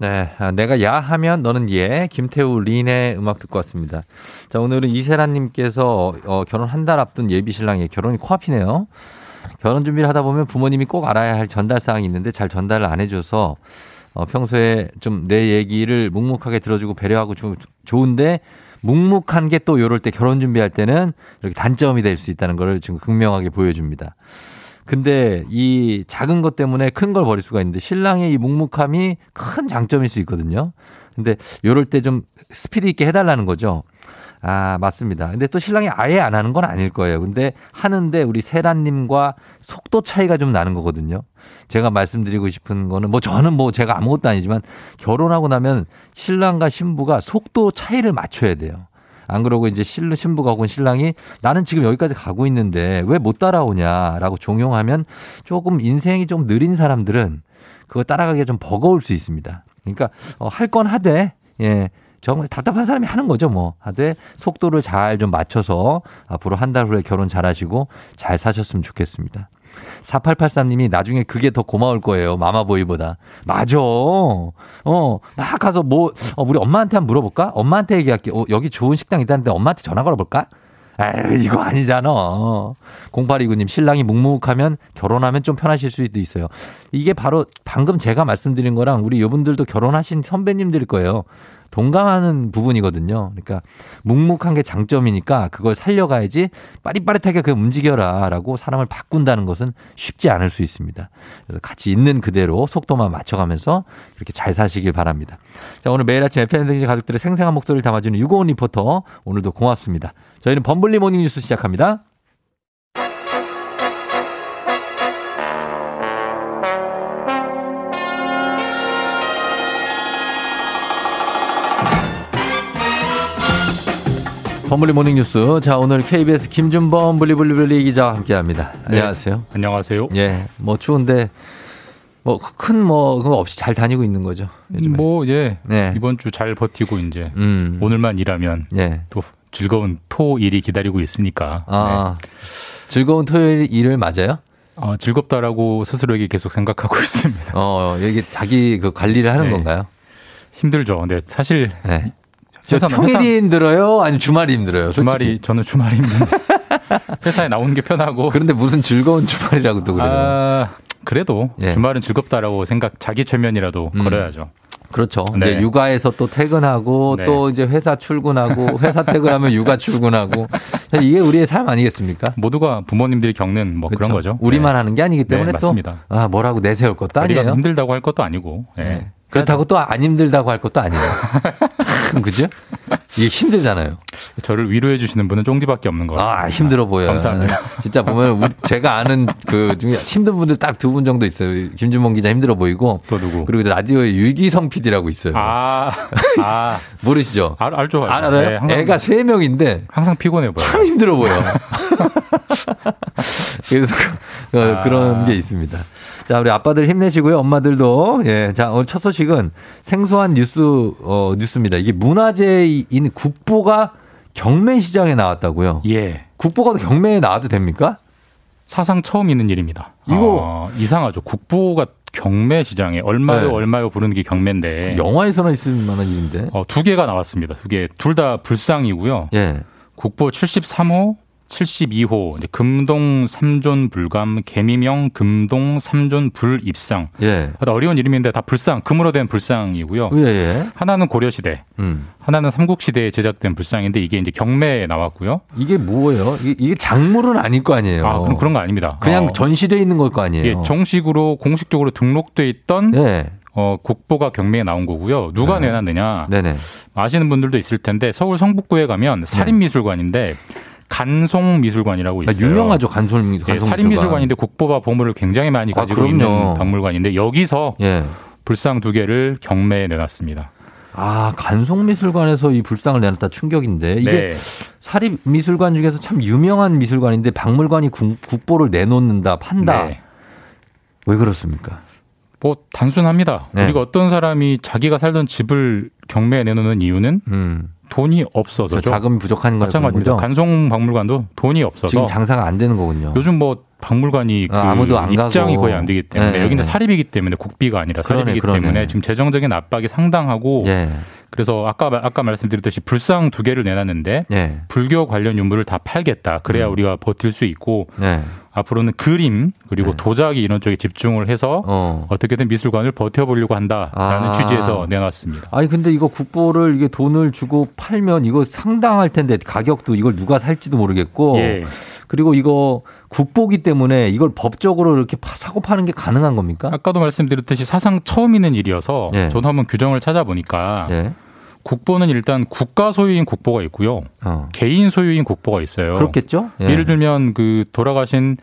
네, 아, 내가 야 하면 너는 예. 김태우 린의 음악 듣고 왔습니다. 자, 오늘은 이세라님께서 어, 결혼 한 달 앞둔 예비 신랑의 결혼이 코앞이네요. 결혼 준비를 하다 보면 부모님이 꼭 알아야 할 전달 사항이 있는데 잘 전달을 안 해줘서 어, 평소에 좀 내 얘기를 묵묵하게 들어주고 배려하고 좀 좋은데 묵묵한 게 또 요럴 때 결혼 준비할 때는 이렇게 단점이 될 수 있다는 거를 지금 극명하게 보여줍니다. 근데 이 작은 것 때문에 큰 걸 버릴 수가 있는데 신랑의 이 묵묵함이 큰 장점일 수 있거든요. 근데 요럴 때 좀 스피드 있게 해달라는 거죠. 아, 맞습니다. 근데 또 신랑이 아예 안 하는 건 아닐 거예요. 근데 하는데 우리 세란님과 속도 차이가 좀 나는 거거든요. 제가 말씀드리고 싶은 거는 뭐 저는 뭐 제가 아무것도 아니지만 결혼하고 나면 신랑과 신부가 속도 차이를 맞춰야 돼요. 안 그러고 이제 실, 신부가 혹은 신랑이 나는 지금 여기까지 가고 있는데 왜 못 따라오냐라고 종용하면 조금 인생이 좀 느린 사람들은 그거 따라가기가 좀 버거울 수 있습니다. 그러니까 어, 할 건 하되 예. 정말 답답한 사람이 하는 거죠, 뭐. 하되 속도를 잘 좀 맞춰서 앞으로 한 달 후에 결혼 잘 하시고 잘 사셨으면 좋겠습니다. 4883님이 나중에 그게 더 고마울 거예요. 마마보이보다. 맞아. 어, 나 가서 뭐, 어, 우리 엄마한테 한번 물어볼까? 엄마한테 얘기할게. 어, 여기 좋은 식당 있다는데 엄마한테 전화 걸어볼까? 에이, 이거 아니잖아. 0829님, 신랑이 묵묵하면 결혼하면 좀 편하실 수도 있어요. 이게 바로 방금 제가 말씀드린 거랑 우리 여분들도 결혼하신 선배님들일 거예요. 동감하는 부분이거든요. 그러니까 묵묵한 게 장점이니까 그걸 살려가야지 빠릿빠릿하게 그 움직여라 라고 사람을 바꾼다는 것은 쉽지 않을 수 있습니다. 그래서 같이 있는 그대로 속도만 맞춰가면서 이렇게 잘 사시길 바랍니다. 자, 오늘 매일 아침 FNDG 가족들의 생생한 목소리를 담아주는 유고원 리포터 오늘도 고맙습니다. 저희는 범블리 morning 뉴스 시작합니다. 범블리 모닝뉴스. 자, 오늘 KBS 김준범 블리블리블리 기자와 함께 합니다. 안녕하세요. 안녕하세요. 예, 뭐 추운데, 뭐, 큰 뭐, 그거 없이 잘 다니고 있는 거죠. 요즘에. 뭐, 예. 네. 이번 주 잘 버티고 이제 음. 오늘만 일하면 예. 또 즐거운 토일이 기다리고 있으니까. 아, 즐거운 토요일 일을 맞아요? 어, 즐겁다라고 스스로에게 계속 생각하고 [laughs] 있습니다. 어, 이게 자기 그 관리를 하는 네. 건가요? 힘들죠. 근데 사실 네. 저 평일이 힘들어요? 아니면 주말이 힘들어요? 솔직히? 주말이 저는 주말이 힘든 [laughs] 회사에 나오는 게 편하고 그런데 무슨 즐거운 주말이라고 또 그래요? 아, 그래도 예. 주말은 즐겁다라고 생각 자기 최면이라도 음. 걸어야죠. 그렇죠. 네. 이제 육아에서 또 퇴근하고 네. 또 이제 회사 출근하고 [laughs] 회사 퇴근하면 육아 출근하고 이게 우리의 삶 아니겠습니까? 모두가 부모님들이 겪는 뭐 그런 그렇죠. 거죠. 우리만 네. 하는 게 아니기 때문에 네, 또 맞습니다. 아, 뭐라고 내세울 것도 아니에요. 힘들다고 할 것도 아니고. 예. 네. 그렇다고 또 안 힘들다고 할 것도 아니에요. 참 그죠? 이게 힘들잖아요. 저를 위로해 주시는 분은 쫑디밖에 없는 것 같습니다. 아, 힘들어 보여요. 감사합니다. 진짜 보면 제가 아는 그 중에 힘든 분들 딱 두 분 정도 있어요. 김준범 기자 힘들어 보이고 또 누구? 그리고 라디오에 유기성 PD라고 있어요. 아, 아, 모르시죠? 알, 알죠, 알죠. 알아요? 네, 애가 세 명인데 항상 피곤해 보여요. 참 힘들어 보여. [laughs] [laughs] 그래서 그, 어, 아. 그런 게 있습니다. 자, 우리 아빠들 힘내시고요. 엄마들도. 예. 자, 오늘 첫 소식은 생소한 뉴스, 어, 뉴스입니다. 이게 문화재인 국보가 경매 시장에 나왔다고요. 예. 국보가 경매에 나와도 됩니까? 사상 처음 있는 일입니다. 이거- 어, 이상하죠. 국보가 경매 시장에 얼마요 네. 얼마요 부르는 게 경매인데 영화에서나 있을 만한 일인데. 어, 두 개가 나왔습니다. 두 개. 둘 다 불상이고요. 예. 국보 73호, 72호, 이제 금동 삼존 불감, 개미명 금동 삼존 불입상. 예. 어려운 이름인데 다 불상, 금으로 된 불상이고요. 예, 예. 하나는 고려 시대, 음. 하나는 삼국 시대에 제작된 불상인데 이게 이제 경매에 나왔고요. 이게 뭐예요? 이게, 이게 작물은 아닐 거 아니에요. 아, 그럼 그런 거 아닙니다. 그냥 어, 전시돼 있는 걸 거 아니에요. 예, 정식으로 공식적으로 등록돼 있던 예. 어, 국보가 경매에 나온 거고요. 누가 네. 내놨느냐? 네네. 아시는 분들도 있을 텐데 서울 성북구에 가면 살인미술관인데 간송미술관이라고 아, 있어요. 유명하죠. 간솔, 예, 간솔 살인미술관인데 국보와 보물을 굉장히 많이 아, 가지고 그럼요. 있는 박물관인데 여기서 예. 불상 두 개를 경매에 내놨습니다. 아, 간송미술관에서 이 불상을 내놨다 충격인데 이게 네. 사립미술관 중에서 참 유명한 미술관인데 박물관이 국, 국보를 내놓는다, 판다. 네. 왜 그렇습니까? 뭐 단순합니다. 네. 우리가 어떤 사람이 자기가 살던 집을 경매에 내놓는 이유는 음. 돈이 저 없어서죠. 자금이 부족한 거죠. 마찬가지입니다. 간송 박물관도 돈이 없어서 지금 장사가 안 되는 거군요. 요즘 뭐 박물관이 그 아, 아무도 안 입장이 가고. 거의 안 되기 때문에 네, 여기는 네. 사립이기 때문에 국비가 아니라 그러네, 사립이기 그러네. 때문에 지금 재정적인 압박이 상당하고 예. 그래서 아까 아까 말씀드렸듯이 불상 두 개를 내놨는데 예. 불교 관련 유물을 다 팔겠다. 그래야 음. 우리가 버틸 수 있고 네. 앞으로는 그림 그리고 네. 도자기 이런 쪽에 집중을 해서 어. 어떻게든 미술관을 버텨보려고 한다라는 아. 취지에서 내놨습니다. 아니 근데 이거 국보를 이게 돈을 주고 팔면 이거 상당할 텐데 가격도 이걸 누가 살지도 모르겠고 예. 그리고 이거 국보기 때문에 이걸 법적으로 이렇게 파- 사고 파는 게 가능한 겁니까? 아까도 말씀드렸듯이 사상 처음 있는 일이어서 예. 저도 한번 규정을 찾아보니까 예. 국보는 일단 국가 소유인 국보가 있고요. 어. 개인 소유인 국보가 있어요. 그렇겠죠? 예. 예를 들면 그 돌아가신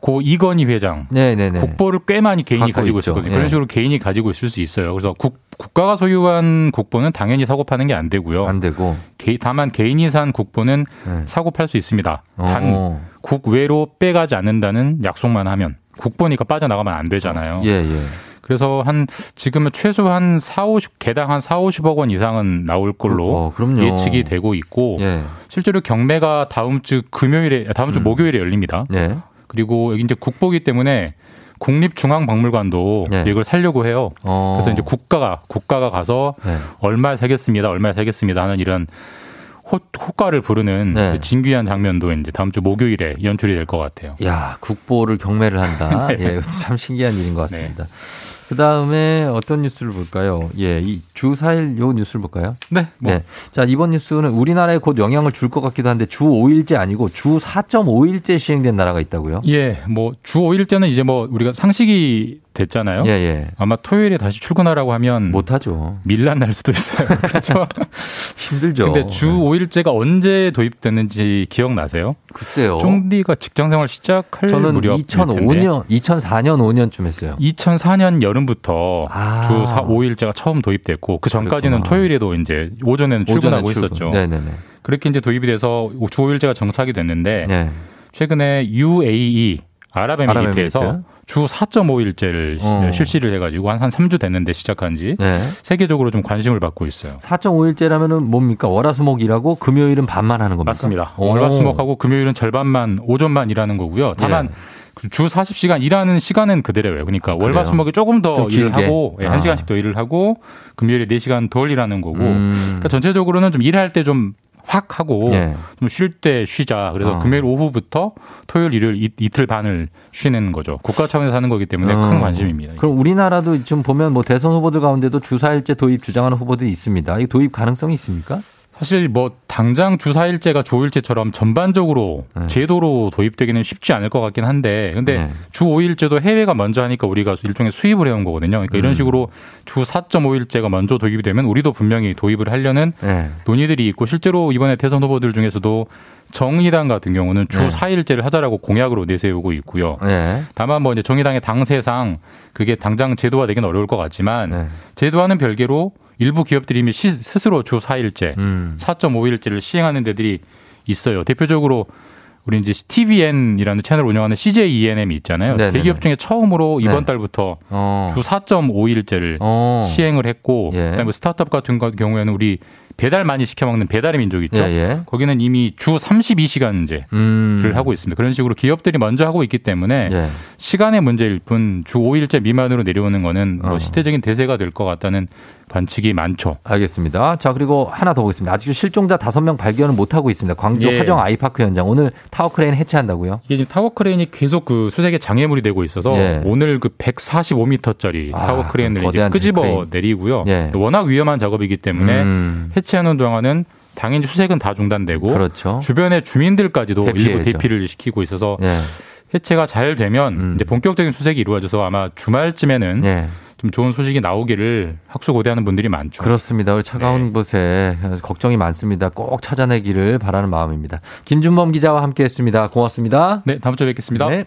고 이건희 회장 네네네. 국보를 꽤 많이 개인이 가지고 있죠. 있었거든요. 예. 그런 식으로 개인이 가지고 있을 수 있어요. 그래서 국, 국가가 소유한 국보는 당연히 사고 파는 게 안 되고요. 안 되고. 개- 다만 개인이 산 국보는 네. 사고 팔 수 있습니다. 단 어. 국외로 빼가지 않는다는 약속만 하면 국보니까 빠져나가면 안 되잖아요. 예, 예. 그래서 한 지금은 최소 한 4, 50 개당 한 4, 50억 원 이상은 나올 걸로 어. 예측이 되고 있고 예. 실제로 경매가 다음 주 금요일에 다음 주 음. 목요일에 열립니다. 예. 그리고 여기 이제 국보기 때문에 국립중앙박물관도 네. 이걸 살려고 해요. 어. 그래서 이제 국가가 국가가 가서 네. 얼마에 사겠습니다, 얼마에 사겠습니다 하는 이런 호, 호가를 부르는 네. 그 진귀한 장면도 이제 다음 주 목요일에 연출이 될 것 같아요. 야, 국보를 경매를 한다. [laughs] 네. 예, 참 신기한 일인 것 같습니다. 그 다음에 어떤 뉴스를 볼까요? 예, 이주 4일 요 뉴스를 볼까요? 네, 뭐 네. 자, 이번 뉴스는 우리나라에 곧 영향을 줄 것 같기도 한데 주 5일제 아니고 주 4.5일제 시행된 나라가 있다고요? 예, 뭐 주 5일째는 이제 뭐 우리가 상식이 됐잖아요. 예, 예. 아마 토요일에 다시 출근하라고 하면 못 하죠. 밀란 날 수도 있어요. [laughs] 그렇죠. 힘들죠. 근데 주 5일제가 언제 도입됐는지 기억나세요? 글쎄요. 쫑디가 직장 생활 시작할 저는 무렵 2005년, 2004년, 5년쯤 했어요. 2004년 여름부터 아. 주 4, 5일제가 처음 도입됐고 그 전까지는. 토요일에도 이제 오전에는 출근하고 출근. 있었죠. 네네네. 그렇게 이제 도입이 돼서 주 5일제가 정착이 됐는데 네. 최근에 UAE 아랍에미리트에서 아랍에미리트. 주 4.5일제를 어. 실시를 해가지고 한, 한 3주 됐는데 시작한 지 네. 세계적으로 좀 관심을 받고 있어요. 4.5일제라면은 뭡니까? 월화수목이라고 금요일은 반만 하는 겁니까? 맞습니다. 오. 월화수목하고 금요일은 절반만 오전만 일하는 거고요. 다만 예. 그주 40시간 일하는 시간은 그대로예요. 그러니까 그래요? 월화수목이 조금 더좀 일을? 하고 예, 아. 1시간씩 더 일을 하고 금요일에 4시간 덜 일하는 거고 음. 그러니까 전체적으로는 좀 일할 때좀 확 하고 예. 좀쉴 때 쉬자. 그래서 어. 금요일 오후부터 토요일 일요일 이- 이틀 반을 쉬는 거죠. 국가 차원에서 하는 거기 때문에 어. 큰 관심입니다. 그럼 우리나라도 좀 보면 뭐 대선 후보들 가운데도 주사일제 도입 주장하는 후보들이 있습니다. 이 도입 가능성이 있습니까? 사실 뭐 당장 주 4일제가 주 5일제처럼 전반적으로 네. 제도로 도입되기는 쉽지 않을 것 같긴 한데 근데 네. 주 5일제도 해외가 먼저 하니까 우리가 일종의 수입을 해온 거거든요. 그러니까 이런 음. 식으로 주 4.5일제가 먼저 도입이 되면 우리도 분명히 도입을 하려는 네. 논의들이 있고 실제로 이번에 대선 후보들 중에서도 정의당 같은 경우는 주 네. 4일제를 하자라고 공약으로 내세우고 있고요. 네. 다만 뭐 이제 정의당의 당세상 그게 당장 제도화되기는 어려울 것 같지만 네. 제도화는 별개로 일부 기업들이 이미 시- 스스로 주 4일제, 음. 4.5일제를 시행하는 데들이 있어요. 대표적으로 우리 이제 TVN이라는 채널 운영하는 CJENM이 있잖아요. 네네네. 대기업 중에 처음으로 이번 네. 달부터 어. 주 4.5일제를 어. 시행을 했고 예. 그다음에 스타트업 같은 거- 경우에는 우리 배달 많이 시켜 먹는 배달의 민족 있죠. 예, 예. 거기는 이미 주 32시간제를 음. 하고 있습니다. 그런 식으로 기업들이 먼저 하고 있기 때문에 예. 시간의 문제일 뿐 주 5일제 미만으로 내려오는 거는 뭐 어. 시대적인 대세가 될 것 같다는 관측이 많죠. 알겠습니다. 자, 그리고 하나 더 보겠습니다. 아직도 실종자 다섯 명 발견을 못하고 있습니다. 광주 예. 화정 아이파크 현장. 오늘 타워 크레인 해체한다고요? 이게 지금 타워 크레인이 계속 그 수색에 장애물이 되고 있어서 예. 오늘 그 145m짜리 아, 타워 크레인을 이제 끄집어 크레인. 내리고요. 예. 워낙 위험한 작업이기 때문에 음. 해체하는 동안은 당연히 수색은 다 중단되고 그렇죠. 주변의 주민들까지도 대피해야죠. 일부 대피를 시키고 있어서 예. 해체가 잘 되면 음. 이제 본격적인 수색이 이루어져서 아마 주말쯤에는 예. 좀 좋은 소식이 나오기를 학수고대하는 분들이 많죠. 그렇습니다. 우리 차가운 네. 곳에 걱정이 많습니다. 꼭 찾아내기를 바라는 마음입니다. 김준범 기자와 함께 했습니다. 고맙습니다. 네, 다음 주에 뵙겠습니다. 네.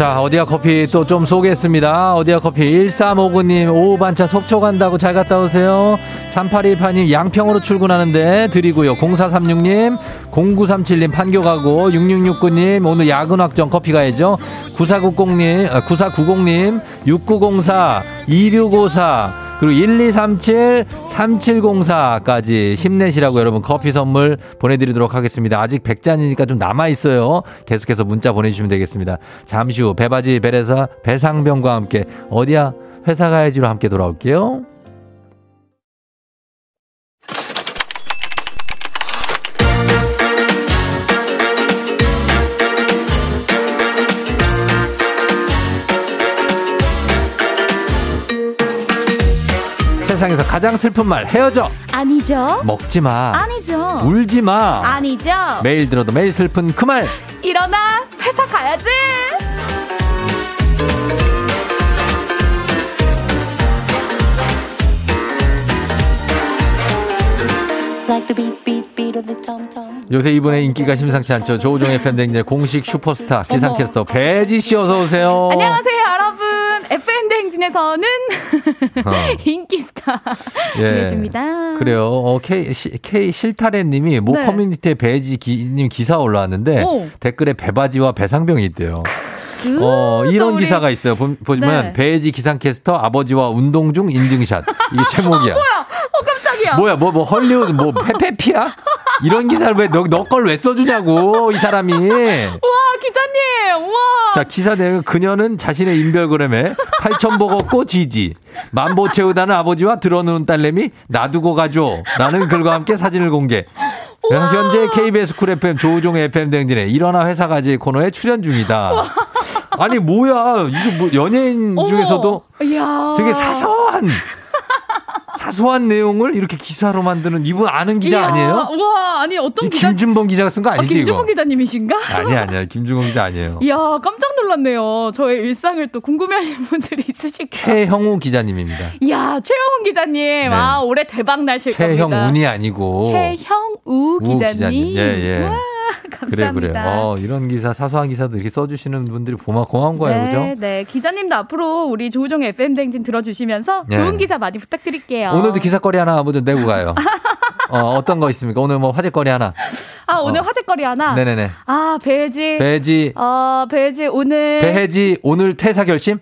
자, 어디야 커피 또 좀 소개했습니다. 어디야 커피 1359님 오후 반차 속초 간다고 잘 갔다 오세요. 3818님 양평으로 출근하는데 드리고요. 0436님 0937님 판교 가고 6669님 오늘 야근 확정 커피 가야죠. 9490님 아, 9490님 6904 2654 그리고 1237 3704까지 힘내시라고 여러분 커피 선물 보내드리도록 하겠습니다. 아직 100잔이니까 좀 남아있어요. 계속해서 문자 보내주시면 되겠습니다. 잠시 후 배바지 베레사 배상병과 함께 어디야 회사 가야지로 함께 돌아올게요. 세상에서 가장 슬픈 말 헤어져 아니죠. 먹지 마 아니죠. 울지 마 아니죠. 매일 들어도 매일 슬픈 그 말 일어나 회사 가야지. 요새 이분의 인기가 심상치 않죠. 조우종의 팬데믹의 공식 슈퍼스타 기상캐스터 배지 씨 어서 오세요. 안녕하세요, 여러분. FM 대행진에서는 [laughs] 어. 인기 스타 예. 그래요. 어, K, 시- K 실타래 님이 모 네. 커뮤니티에 배지 기, 님 기사 올라왔는데 오. 댓글에 배바지와 배상병이 있대요. 어, 이런 또 우리- 기사가 있어요. 보, 보시면 네. 배지 기상캐스터 아버지와 운동 중 인증샷. 이게 [laughs] 제목이야. 뭐야? 어, 깜짝이야. 뭐야, 뭐, 뭐, 헐리우드, 뭐, 페페피야? 이런 기사를 왜, 너, 너 걸 왜 써주냐고, 이 사람이. [laughs] 우 와, 기자님. 우와. 자, 기사 내용, 그녀는 자신의 인별그램에 8천0 먹었고 지지. 만보 채운다는 아버지와 드러누운 딸내미 놔두고 가죠. 라는 글과 함께 사진을 공개. 현재 KBS 쿨 FM 조우종의 FM 대행진에 일어나 회사 가야지 코너에 출연 중이다. 아니, 뭐야. 이게 뭐 연예인 어머. 중에서도. 되게 사소한 사소한 내용을 이렇게 기사로 만드는 이분 아는 기자 이야, 아니에요? 우와, 아니 어떤 이 기자? 김준범 기자가 쓴 거 아, 아니지 김준범 이거? 기자님이신가? 아니 아니야 김준범 기자 아니에요. 이야, 깜짝 놀랐네요. 저의 일상을 또 궁금해하시는 분들이 있으실 거예요. 최형우 기자님입니다. 이야, 최영훈 기자님. 네. 아, 올해 대박 나실 겁니다. 최형운이 아니고 최형우 우 기자님. 기자님. 예, 예. 와. [laughs] 그래 감사합니다. 그래. 어 이런 기사 사소한 기사도 이렇게 써주시는 분들이 고마 고마운 거예요, 네, 그죠? 네. 기자님도 앞으로 우리 조우종의 FM 댕진 들어주시면서 네. 좋은 기사 많이 부탁드릴게요. 오늘도 기사거리 하나 먼저 내고 가요. 어 어떤 거 있습니까? 오늘 뭐 화제거리 하나. 아, 오늘 어. 화제거리 하나. 네네네. 아, 배지. 배지 어, 배지 오늘. 배혜지 오늘 퇴사 결심?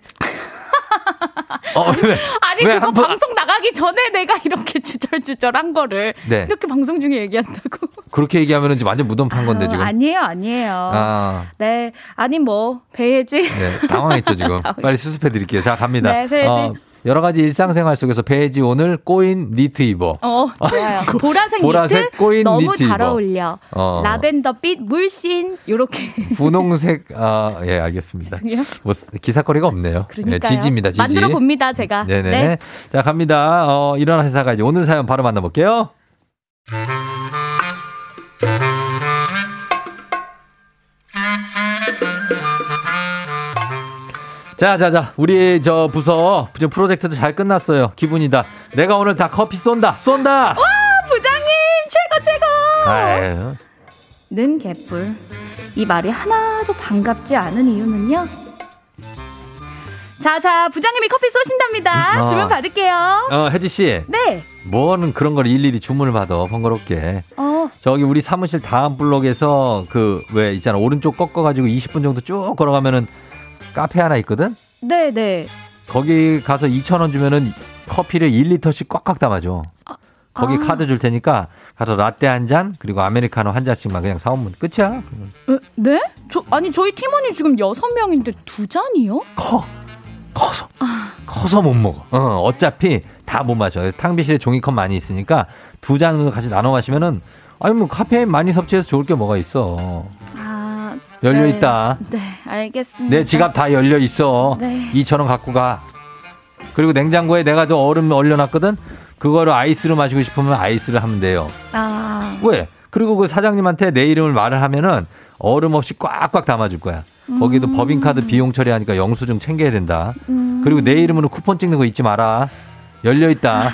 어, 왜? 아니, 왜 그거 번- 방송 나가기 전에 내가 이렇게 주절주절 한 거를. 네. 이렇게 방송 중에 얘기한다고. 그렇게 얘기하면 이제 완전 무덤 판 건데 지금. 어, 아니에요, 아니에요. 아. 네. 아니, 뭐, 배지. 네, 당황했죠 지금. [laughs] 빨리 수습해 드릴게요. 자 갑니다. 네, 배혜지. 여러 가지 일상생활 속에서 배지 오늘 꼬인 니트 입어. 어, 좋아요. [laughs] 보라색, 보라색 니트 꼬인 너무 니트 잘 입어. 어울려. 어. 라벤더빛 물씬 요렇게. 분홍색 아 예 알겠습니다. 뭐 기사거리가 없네요. 그러니까요. 예, 지지입니다. 지지. 만들어 봅니다, 제가. 네네. 네. 자 갑니다. 어 일어나 회사가 이제 오늘 사연 바로 만나 볼게요. 자, 자, 자. 우리 저 부서 지금 프로젝트도 잘 끝났어요. 기분이다. 내가 오늘 다 커피 쏜다. 쏜다. 와, 부장님 최고 최고. 아유. 는 개뿔. 이 말이 하나도 반갑지 않은 이유는요. 자, 자, 부장님이 커피 쏘신답니다. 어. 주문 받을게요. 어, 혜지 씨. 네. 뭐는 그런 걸 일일이 주문을 받아 번거롭게. 어, 저기 우리 사무실 다음 블록에서 그 왜 있잖아 오른쪽 꺾어가지고 20분 정도 쭉 걸어가면은 카페 하나 있거든. 네, 네. 거기 가서 2천 원 주면은 커피를 1리터씩 꽉꽉 담아줘. 거기 아. 카드 줄 테니까 가서 라떼 한 잔 그리고 아메리카노 한 잔씩만 그냥 사오면 끝이야. 어, 네? 저 아니 저희 팀원이 지금 여섯 명인데 두 잔이요? 커. 커서. 커서 못 먹어. 어, 어차피 다 못 마셔. 탕비실에 종이컵 많이 있으니까 두 잔으로 같이 나눠 마시면은 아니 뭐 카페인 많이 섭취해서 좋을 게 뭐가 있어. 아, 열려 네. 있다. 네, 알겠습니다. 내 지갑 다 열려 있어. 네. 2천 원 갖고 가. 그리고 냉장고에 내가 저 얼음 얼려놨거든. 그거를 아이스로 마시고 싶으면 아이스를 하면 돼요. 아, 왜? 그리고 그 사장님한테 내 이름을 말을 하면은 얼음 없이 꽉꽉 담아줄 거야. 거기도 음. 법인카드 비용 처리하니까 영수증 챙겨야 된다. 음. 그리고 내 이름으로 쿠폰 찍는 거 잊지 마라. 열려 있다.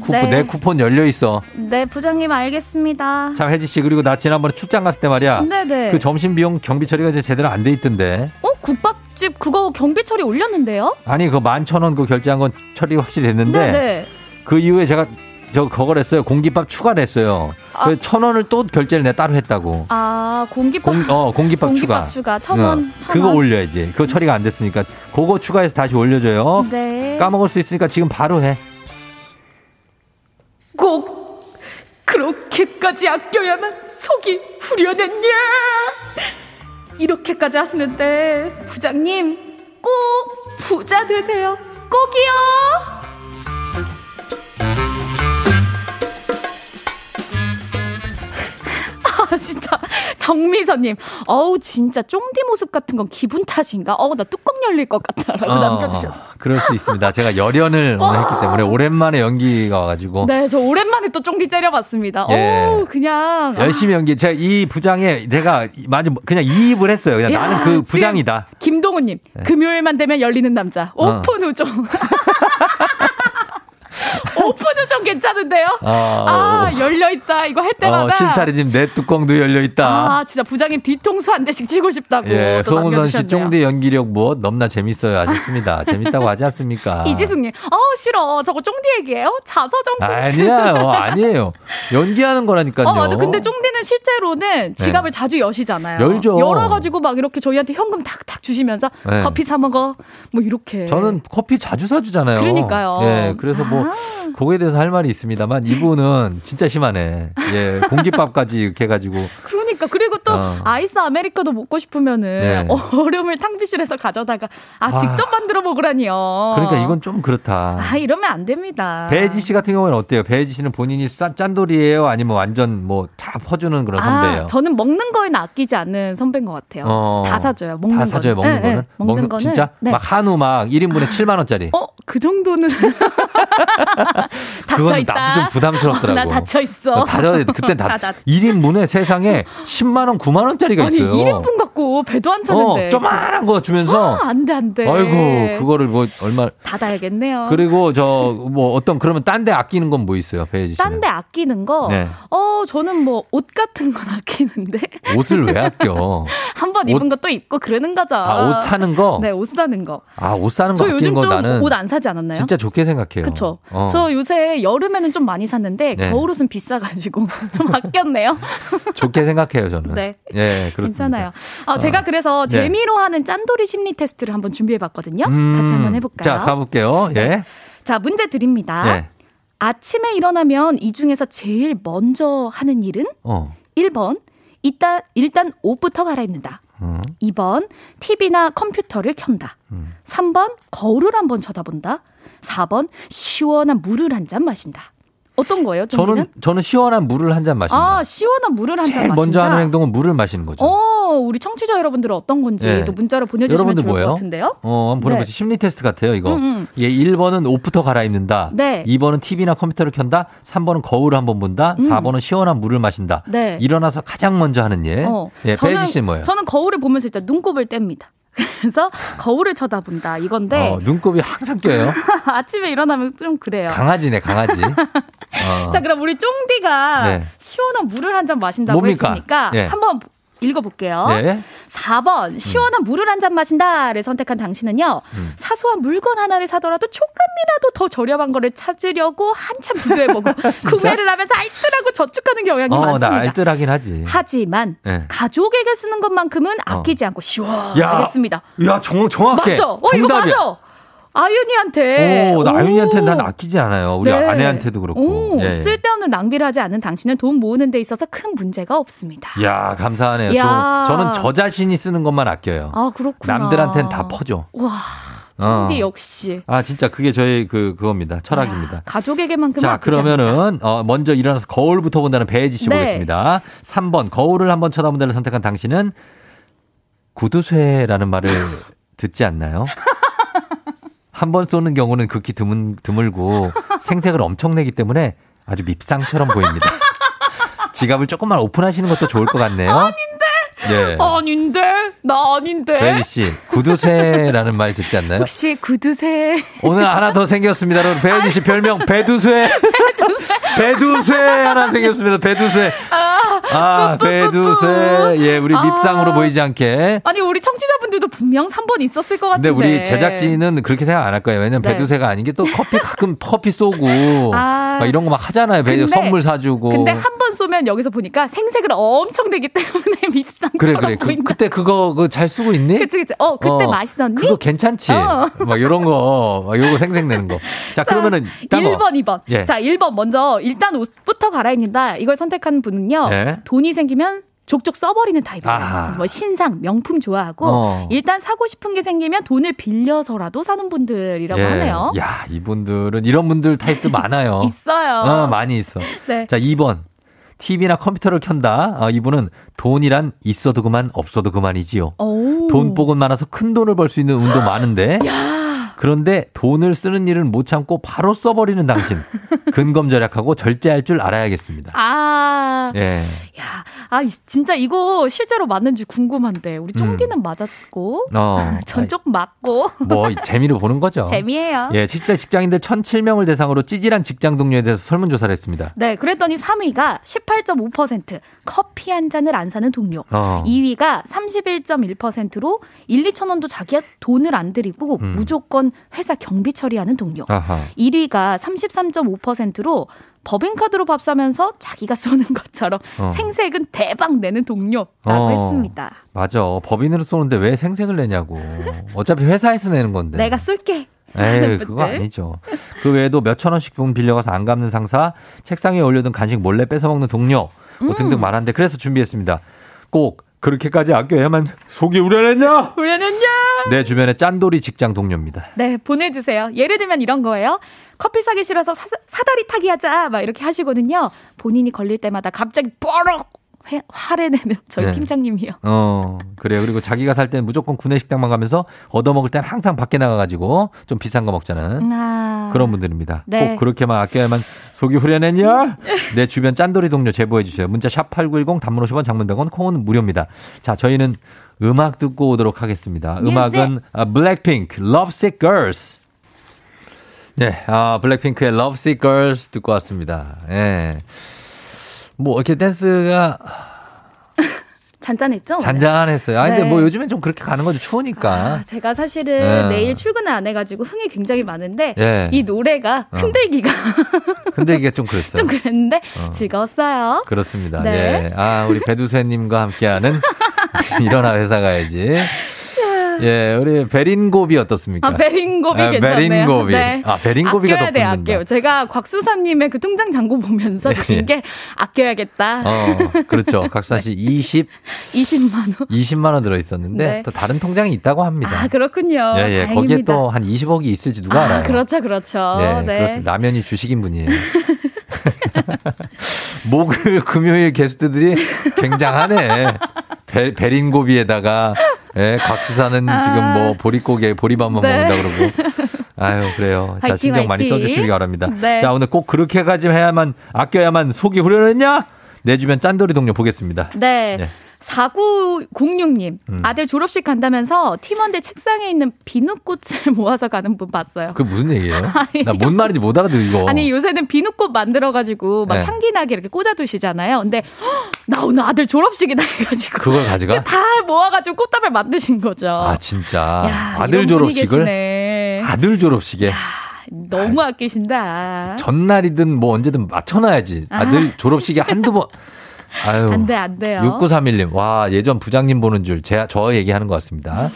쿠폰, 네. 내 쿠폰 열려 있어. 네, 부장님 알겠습니다. 참 혜지 씨 그리고 나 지난번에 출장 갔을 때 말이야. 네네. 그 점심 비용 경비 처리가 이제 제대로 안 돼 있던데. 어, 국밥집 그거 경비 처리 올렸는데요? 아니 그 만천 원 그 결제한 건 처리 확실히 됐는데 네네. 그 이후에 제가 저 그걸 했어요. 공깃밥 추가를 했어요. 그래서 천 원을 또 결제를 내가 따로 했다고. 아, 공깃밥. 공, 어, 공깃밥, 공깃밥 추가. 추가. 천 원, 어, 천 그거 원. 올려야지. 그거 처리가 안 됐으니까. 그거 추가해서 다시 올려줘요. 네. 까먹을 수 있으니까 지금 바로 해. 꼭 그렇게까지 아껴야만 속이 후련했냐? 이렇게까지 하시는데 부장님 꼭 부자 되세요. 꼭이요. [laughs] 아 진짜 정미선님, 어우 진짜 쫑디 모습 같은 건 기분 탓인가? 어우 나 뚜껑 열릴 것 같다라고 어, 남겨주셨어. 그럴 수 있습니다. 제가 열연을 [laughs] 오늘 했기 때문에 오랜만에 연기가 와가지고. 네, 저 오랜만에 또 쫑디 째려봤습니다. 예. 어우 그냥 열심히 연기. 제가 이 부장에 내가 많이 그냥 이입을 했어요. 그냥 야, 나는 그 부장이다. 김동우님, 금요일만 되면 열리는 남자. 어. 오픈 우정. [laughs] 오픈 우정 괜찮은데요? 어, 아, 열려있다. 이거 할 때마다. 어, 실타리님 내 뚜껑도 열려 있다. 아, 진짜 부장님 뒤통수 한 대씩 치고 싶다고. 예, 또 송은선 씨. 쫑디 연기력 뭐 넘나 재밌어요. 아셨습니다. [laughs] 재밌다고 하지 않습니까? 이지숙님, 어 싫어. 저거 쫑디 얘기예요? 자서전 꽁트. 아니야요, 아니에요. 연기하는 거라니까요. 어, 맞아. 근데 쫑디는 실제로는 지갑을 네. 자주 여시잖아요. 열죠. 열어가지고 막 이렇게 저희한테 현금 탁탁 주시면서 네. 커피 사먹어. 뭐 이렇게. 저는 커피 자주 사주잖아요. 그러니까요. 예, 그래서 뭐 그거에 대해서 할 말이 있습니다만 이분은 진짜 심하네. 예, 공깃밥까지 이렇게 해가지고 그러니까 그리고 또 어. 아이스 아메리카노 먹고 싶으면은 네. 얼음을 탕비실에서 가져다가 아, 아. 직접 만들어 먹으라니요. 그러니까 이건 좀 그렇다. 아 이러면 안 됩니다. 배지 씨 같은 경우는 어때요? 배지 씨는 본인이 짠, 짠돌이에요? 아니면 완전 뭐 다 퍼주는 그런 선배예요? 아, 저는 먹는 거에는 아끼지 않는 선배인 것 같아요. 어. 다 사줘요. 먹는 다 거는. 사줘요, 먹는 네, 거는? 네. 먹는 거는 진짜? 네. 막 한우 막 1인분에 7만 원짜리. 어, 그 정도는 닫혀 그건 있다. 나도 좀 부담스럽더라고. 나 닫혀 있어. 닫아야 돼. 그때 다나 닫- 1인분에 세상에 10만 원, 9만 원짜리가 아니 있어요. 1인분 갖고 배도 안 차는데. 어, 조만한 거 주면서 아, 안돼 안돼. 아이고, 그거를 뭐 얼마 닫아야겠네요. 그리고 저 뭐 어떤 그러면 딴 데 아끼는 건 뭐 있어요, 배지 씨는? 딴데 아끼는 거. 네. 어 저는 뭐 옷 같은 건 아끼는데 [laughs] 옷을 왜 아껴? 한번 옷- 입은 거 또 입고 그러는 거죠. 아, 옷 사는 거? 네, 옷 사는 거. 아, 옷 사는 거저 아끼는 요즘 거좀 나는 옷안 사지 않았나요? 진짜 좋게 생각해요. 그쵸. 어. 저 요새 여름에는 좀 많이 샀는데 네. 겨울 옷은 비싸가지고 [laughs] 좀 아꼈네요. [laughs] 좋게 생각해요, 저는. 네. 예, 그렇습니다. 괜찮아요. 아, 제가 그래서 네. 재미로 하는 짠돌이 심리 테스트를 한번 준비해봤거든요. 음, 같이 한번 해볼까요? 네. 자, 가볼게요. 예. 자, 문제 드립니다. 예. 아침에 일어나면 이 중에서 제일 먼저 하는 일은 어. 1번, 일단, 일단 옷부터 갈아입는다. 음. 2번, TV나 컴퓨터를 켠다. 3번, 거울을 한번 쳐다본다. 4번, 시원한 물을 한 잔 마신다. 어떤 거예요, 저는 정리는? 저는 시원한 물을 한 잔 마신다. 아, 시원한 물을 한 잔 마신다. 먼저 하는 행동은 물을 마시는 거죠. 어, 우리 청취자 여러분들은 어떤 건지 네. 또 문자로 보내주시면 좋을 뭐예요? 것 같은데요. 어, 한번 보내보세요. 네. 심리 테스트 같아요, 이거. 음, 음. 예, 1번은 옷부터 갈아입는다. 네. 2번은 TV나 컴퓨터를 켠다. 3번은 거울을 한번 본다. 음. 4번은 시원한 물을 마신다. 네. 일어나서 가장 먼저 하는 일. 어, 예, 저는, 씨는 뭐예요? 저는 거울을 보면서 일단 눈곱을 뗍니다. 그래서 거울을 쳐다본다 이건데 어, 눈곱이 항상 껴요. [laughs] 아침에 일어나면 좀 그래요. 강아지네, 강아지. [laughs] 어. 자, 그럼 우리 쫑디가 네. 시원한 물을 한 잔 마신다고 뭡니까? 했으니까 예. 한번 읽어볼게요. 네. 4번 시원한 물을 한 잔 마신다를 선택한 당신은요. 음. 사소한 물건 하나를 사더라도 조금이라도 더 저렴한 거를 찾으려고 한참 비교해보고 [laughs] 구매를 하면서 알뜰하고 저축하는 경향이 어, 많습니다. 나 알뜰하긴 하지. 하지만 네. 가족에게 쓰는 것만큼은 아끼지 않고 시원하겠습니다. 야, 정, 정확해. 맞죠? 어, 이거 정답이야. 맞아. 아윤이한테. 오, 나 오. 아윤이한테 난 아끼지 않아요. 우리 네. 아내한테도 그렇고. 오, 예. 쓸데없는 낭비를 하지 않는 당신은 돈 모으는 데 있어서 큰 문제가 없습니다. 야, 감사하네요. 야. 저, 저는 저 자신이 쓰는 것만 아껴요. 아, 그렇구나. 남들한테는 다 퍼줘. 와, 어. 근데 역시. 아, 진짜 그게 저희 그, 그겁니다. 철학입니다. 가족에게만큼 자. 그러면은, 어, 먼저 일어나서 거울부터 본다는 배혜지 씨 네. 보겠습니다. 3번, 거울을 한번 쳐다본다를 선택한 당신은 구두쇠라는 말을 [laughs] 듣지 않나요? 한 번 쏘는 경우는 극히 드문, 드물고 [laughs] 생색을 엄청 내기 때문에 아주 밉상처럼 보입니다. [laughs] 지갑을 조금만 오픈하시는 것도 좋을 것 같네요. 아닌데? 예. 아닌데? 나 아닌데? 배혜지 씨, 구두쇠라는 말 듣지 않나요? 혹시 구두쇠. 오늘 하나 더 생겼습니다. 여러분, 배혜지 씨 별명 배두쇠. 배두쇠 하나 생겼습니다. 배두쇠. 아, 배두쇠. 예, 우리 아. 밉상으로 보이지 않게. 아니, 우리 청취자분들도 분명 3번 있었을 것 근데 같은데. 우리 제작진은 그렇게 생각 안 할 거예요. 왜냐면 네. 배두쇠가 아닌 게 또 커피 가끔 커피 쏘고 아. 막 이런 거 막 하잖아요. 배 근데- 선물 사주고. 근데 한 번 쏘면 여기서 보니까 생색을 엄청 내기 때문에 [laughs] 밉상처럼 그래 그래. 그. 그때 그거 그 잘 쓰고 있니? 그치, 그치. 어, 그때 어, 맛있었니? 그거 괜찮지. 어. 막 이런 거, 막 요거 생색 내는 거. 자, 그러면은 딴 거. 1번, 2번. 예. 자, 1번 먼저 일단 옷부터 갈아입는다. 이걸 선택한 분은요. 예. 돈이 생기면 족족 써버리는 타입이에요. 그래서 뭐 신상, 명품 좋아하고 어. 일단 사고 싶은 게 생기면 돈을 빌려서라도 사는 분들이라고 예. 하네요. 야, 이분들은 이런 분들 타입도 많아요. [laughs] 있어요. 어, 많이 있어. 네. 자, 2번. TV나 컴퓨터를 켠다. 어, 이분은 돈이란 있어도 그만 없어도 그만이지요. 오. 돈복은 많아서 큰 돈을 벌 수 있는 운도 많은데 [gasps] 야. 그런데 돈을 쓰는 일은 못 참고 바로 써버리는 당신. [laughs] 근검절약하고 절제할 줄 알아야겠습니다. 아. 예. 야, 아, 이- 진짜 이거 실제로 맞는지 궁금한데. 우리 음. 쫑디는 맞았고. 어. [laughs] 전 조금 맞고. 뭐 재미로 보는 거죠. [laughs] 재미예요. 예, 실제 직장인들 1,007명을 대상으로 찌질한 직장 동료에 대해서 설문 조사를 했습니다. 네, 그랬더니 3위가 18.5% 커피 한 잔을 안 사는 동료. 어. 2위가 31.1%로 1, 2천 원도 자기가 돈을 안 들이고 음. 무조건 회사 경비 처리하는 동료. 아하. 1위가 33.5%로 법인카드로 밥 사면서 자기가 쏘는 것처럼 어. 생색은 대박 내는 동료라고 어. 했습니다. 맞아. 법인으로 쏘는데 왜 생색을 내냐고. 어차피 회사에서 내는 건데. 내가 쏠게. 에이, 그거. 아니죠. 그 외에도 몇천 원씩 돈 빌려가서 안 갚는 상사, 책상에 올려둔 간식 몰래 뺏어먹는 동료, 뭐 음. 등등 많은데 그래서 준비했습니다. 꼭 그렇게까지 아껴야만 속이 우려냈냐? 우려냈냐? 내 주변에 짠돌이 직장 동료입니다. 네, 보내주세요. 예를 들면 이런 거예요. 커피 사기 싫어서 사, 사다리 타기 하자. 막 이렇게 하시거든요. 본인이 걸릴 때마다 갑자기 회, 화를 내는 저희 네. 팀장님이요. 어, 그래요. 그리고 자기가 살 때는 무조건 구내식당만 가면서 얻어먹을 때는 항상 밖에 나가가지고 좀 비싼 거 먹자는 아. 그런 분들입니다. 네. 꼭 그렇게만 아껴야만 속이 후련했냐? [laughs] 내 주변 짠돌이 동료 제보해 주세요. 문자 샵 8910 단문 50원 장문 100원 콩은 무료입니다. 자, 저희는 음악 듣고 오도록 하겠습니다. 음악은 아, 블랙핑크 Lovesick Girls. 네, 아, 블랙핑크의 Lovesick Girls 듣고 왔습니다. 예. 뭐 이렇게 댄스가 [laughs] 잔잔했죠? 잔잔했어요. 아, 근데 네. 뭐 요즘엔 좀 그렇게 가는 거죠. 추우니까. 아, 제가 사실은 네. 내일 출근을 안 해가지고 흥이 굉장히 많은데 예. 이 노래가 어. 흔들기가 [laughs] 흔들기가 좀 그랬어요. 좀 그랬는데 어. 즐거웠어요. 그렇습니다. 네. 예. 아, 우리 배두세님과 함께하는 [laughs] 일어나 회사 가야지. 예, 우리 베린고비 어떻습니까? 아, 베린고비 아, 괜찮네요. 베린고비. 네. 아, 베린고비가 아껴야 더 돼. 아껴요. 제가 곽수사님의 그 통장 잔고 보면서 네. 느낀 게 아껴야겠다. 어, 그렇죠. 각수산 씨 20, 20만 [laughs] 원. 20만 원 들어 있었는데 네. 또 다른 통장이 있다고 합니다. 아, 그렇군요. 예, 예. 다행입니다. 거기에 또 한 20억이 있을지 누가 아, 알아요. 그렇죠, 그렇죠. 네, 네. 그렇습니다. 라면이 주식인 분이에요. [laughs] [laughs] 목요일, 금요일 게스트들이 굉장하네. 베, 베린고비에다가, 예, 곽수사는 아. 지금 뭐 보릿고기에 보리밥만 네. 먹는다 그러고. 아유, 그래요. 자, 화이팅, 신경 많이 화이팅. 써주시기 바랍니다. 네. 자, 오늘 꼭 그렇게까지 해야만, 아껴야만 속이 후련했냐? 내 주변 짠돌이 동료 보겠습니다. 네. 예. 4906님, 음. 아들 졸업식 간다면서 팀원들 책상에 있는 비누꽃을 [laughs] 모아서 가는 분 봤어요. 그게 무슨 얘기예요? [laughs] 나 뭔 말인지 못 알아들어, 이거. 아니 요새는 비누꽃 만들어가지고 막 네. 향기 나게 이렇게 꽂아두시잖아요. 근데 헉, [gasps] 나 오늘 아들 졸업식이다 해가지고 그걸 가져가? 다 모아가지고 꽃다발 만드신 거죠. 아, 진짜. 야, 아들 졸업식을? 계시네. 아들 졸업식에. 너무 아끼신다. 전날이든 뭐 언제든 맞춰놔야지. 아들 졸업식에 한두 번. [laughs] 아유. 안 돼, 안 돼요. 6931님. 와, 예전 부장님 보는 줄. 제, 저 얘기하는 것 같습니다.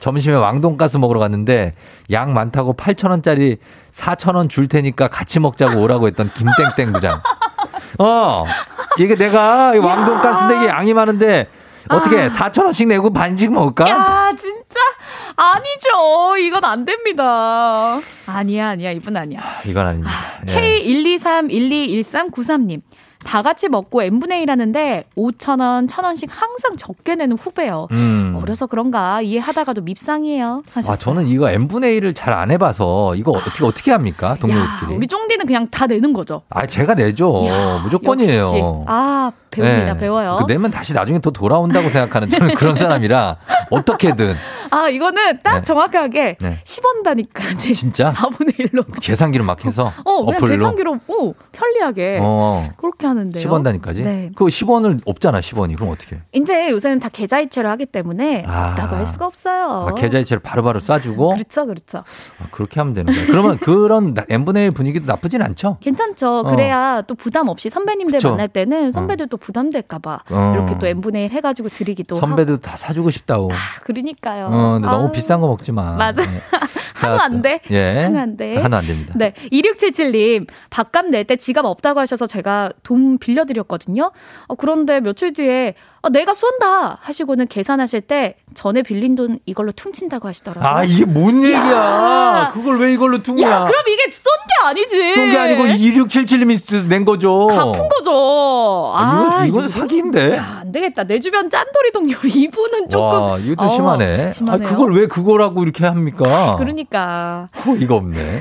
점심에 왕돈가스 먹으러 갔는데 양 많다고 8,000원짜리 4,000원 줄 테니까 같이 먹자고 오라고 했던 김땡땡 부장. 어, 이게 내가 이 왕돈가스인데 이게 양이 많은데 어떻게 4,000원씩 내고 반씩 먹을까? 야, 진짜 아니죠. 이건 안 됩니다. 아니야, 아니야. 이분 아니야. 이건 아닙니다. 예. K123121393님. 다 같이 먹고 n분의 1 하는데 5,000원, 1,000원씩 항상 적게 내는 후배요. 음. 어려서 그런가 이해하다가도 밉상이에요. 하셨어요. 아, 저는 이거 n분의 1을 잘 안 해봐서 이거 어떻게 어떻게 합니까 동료들끼리? 우리 쫑디는 그냥 다 내는 거죠. 아, 제가 내죠. 무조건이에요. 역시. 아, 배웁니다. 네. 배워요. 그 내면 다시 나중에 더 돌아온다고 생각하는 저는 그런 사람이라 어떻게든 아, 이거는 딱 네. 정확하게 네. 10원 단위까지. 진짜 4분의 1로. 계산기로 막 해서 [laughs] 어, 그냥 어플로 계산기로 오, 편리하게 어. 그렇게 하는데요. 10원 단위까지? 네. 그거 10원을 없잖아, 10원이. 그럼 어떻게? 해? 이제 요새는 다 계좌이체로 하기 때문에 아. 없다고 할 수가 없어요. 아, 계좌이체를 바로바로 쏴주고 그렇죠, 그렇죠. 아, 그렇게 하면 되는 거예요. 그러면 그런 나- n분의 1 분위기도 나쁘진 않죠? 괜찮죠. 어. 그래야 또 부담 없이 선배님들 그쵸. 만날 때는 선배들도 부담될까봐 어. 이렇게 또 n분의 1 해가지고 드리기도 선배도 다 사주고 싶다고. 하고. 그러니까요. 어, 근데 너무. 비싼 거 먹지 마. 맞아. [laughs] 네. 자, 안 돼. 예. 한우 안 돼. 한우 안 됩니다. 네. 2677님, 밥값 낼 때 지갑 없다고 하셔서 제가 돈 빌려드렸거든요. 어, 그런데 며칠 뒤에, 어, 내가 쏜다! 하시고는 계산하실 때 전에 빌린 돈 이걸로 퉁친다고 하시더라고요. 아, 이게 뭔 얘기야? 야. 그걸 왜 이걸로 퉁냐? 야, 그럼 이게 쏜 게 아니지. 쏜 게 아니고 2677님이 낸 거죠. 갚은 거죠. 아, 이건, 이건 이거- 사기인데? 야, 안 되겠다. 내 주변 짠돌이 동료 [laughs] 이분은 조금. 와, 좀 어, 심하네. 아, 심하네요. 그걸 왜 그거라고 이렇게 합니까? [laughs] 그러니까. 어, 이거 없네.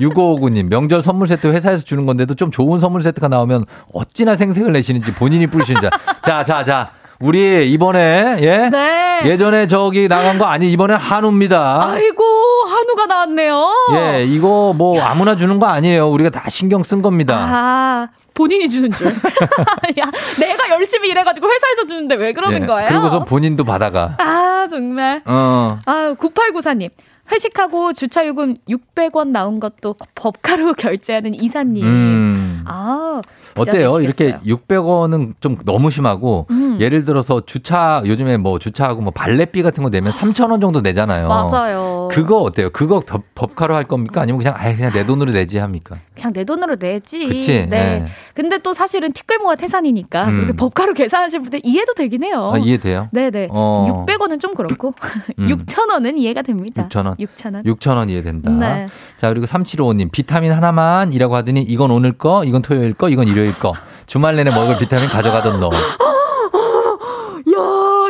6559님, 명절 선물 세트 회사에서 주는 건데도 좀 좋은 선물 세트가 나오면 어찌나 생색을 내시는지 본인이 뿌리시는 자. 자, 자, 자. 우리 이번에, 예? 네. 예전에 저기 나간 거 아니, 이번엔 한우입니다. 아이고, 한우가 나왔네요. 예, 이거 뭐 아무나 주는 거 아니에요. 우리가 다 신경 쓴 겁니다. 아, 본인이 주는 줄. [laughs] 야, 내가 열심히 일해가지고 회사에서 주는데 왜 그러는 예, 거예요? 그리고서 본인도 받아가. 아, 정말. 어. 아, 9894님. 회식하고 주차요금 600원 나온 것도 법카로 [laughs] 결제하는 이사님. 음. 아, 어때요? 되시겠어요. 이렇게 600원은 좀 너무 심하고 음. 예를 들어서 주차 요즘에 뭐 주차하고 뭐 발렛비 같은 거 내면 3,000원 정도 내잖아요. 맞아요. 그거 어때요? 그거 법, 법카로 할 겁니까? 아니면 그냥 아예 그냥 내 돈으로 내지 합니까? 그냥 내 돈으로 내지. 그치? 네. 네. 근데 또 사실은 티끌모아 태산이니까 음. 법카로 계산하실 분들 이해도 되긴 해요. 아, 이해돼요? 네 네. 어. 600원은 좀 그렇고 [laughs] 음. 6,000원은 이해가 됩니다. 6,000원. 6,000원. 6,000원 이해된다. 네. 자, 그리고 3755님, 비타민 하나만이라고 하더니 이건 오늘 거, 이건 토요일 거, 이건 일요일 거. 주말 내내 먹을 비타민 가져가던 너.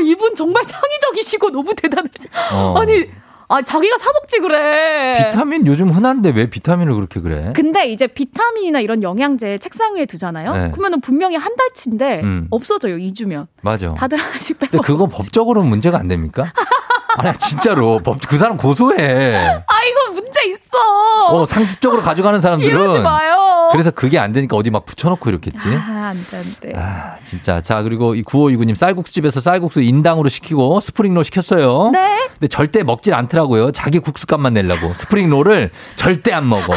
이분 정말 창의적이시고 너무 대단하시. 어. 아니, 아 자기가 사 먹지 그래. 비타민 요즘 흔한데 왜 비타민을 그렇게 그래? 근데 이제 비타민이나 이런 영양제 책상 위에 두잖아요. 네. 그러면은 분명히 한 달치인데 음. 없어져요. 2주면. 맞아. 다들 하나씩 빼. 근데 그거 법적으로는 문제가 안 됩니까? [laughs] 아니 진짜로 법 그 사람 고소해. 아 이거 문제 있어. 어 상습적으로 가져가는 사람들은 이러지 마요. 그래서 그게 안 되니까 어디 막 붙여놓고 이렇겠지. 아, 안 돼, 안 돼. 아, 진짜. 자, 그리고 이 9529님 쌀국수집에서 쌀국수 인당으로 시키고 스프링롤 시켰어요. 네. 근데 절대 먹질 않더라고요. 자기 국수값만 내려고. 스프링롤을 절대 안 먹어.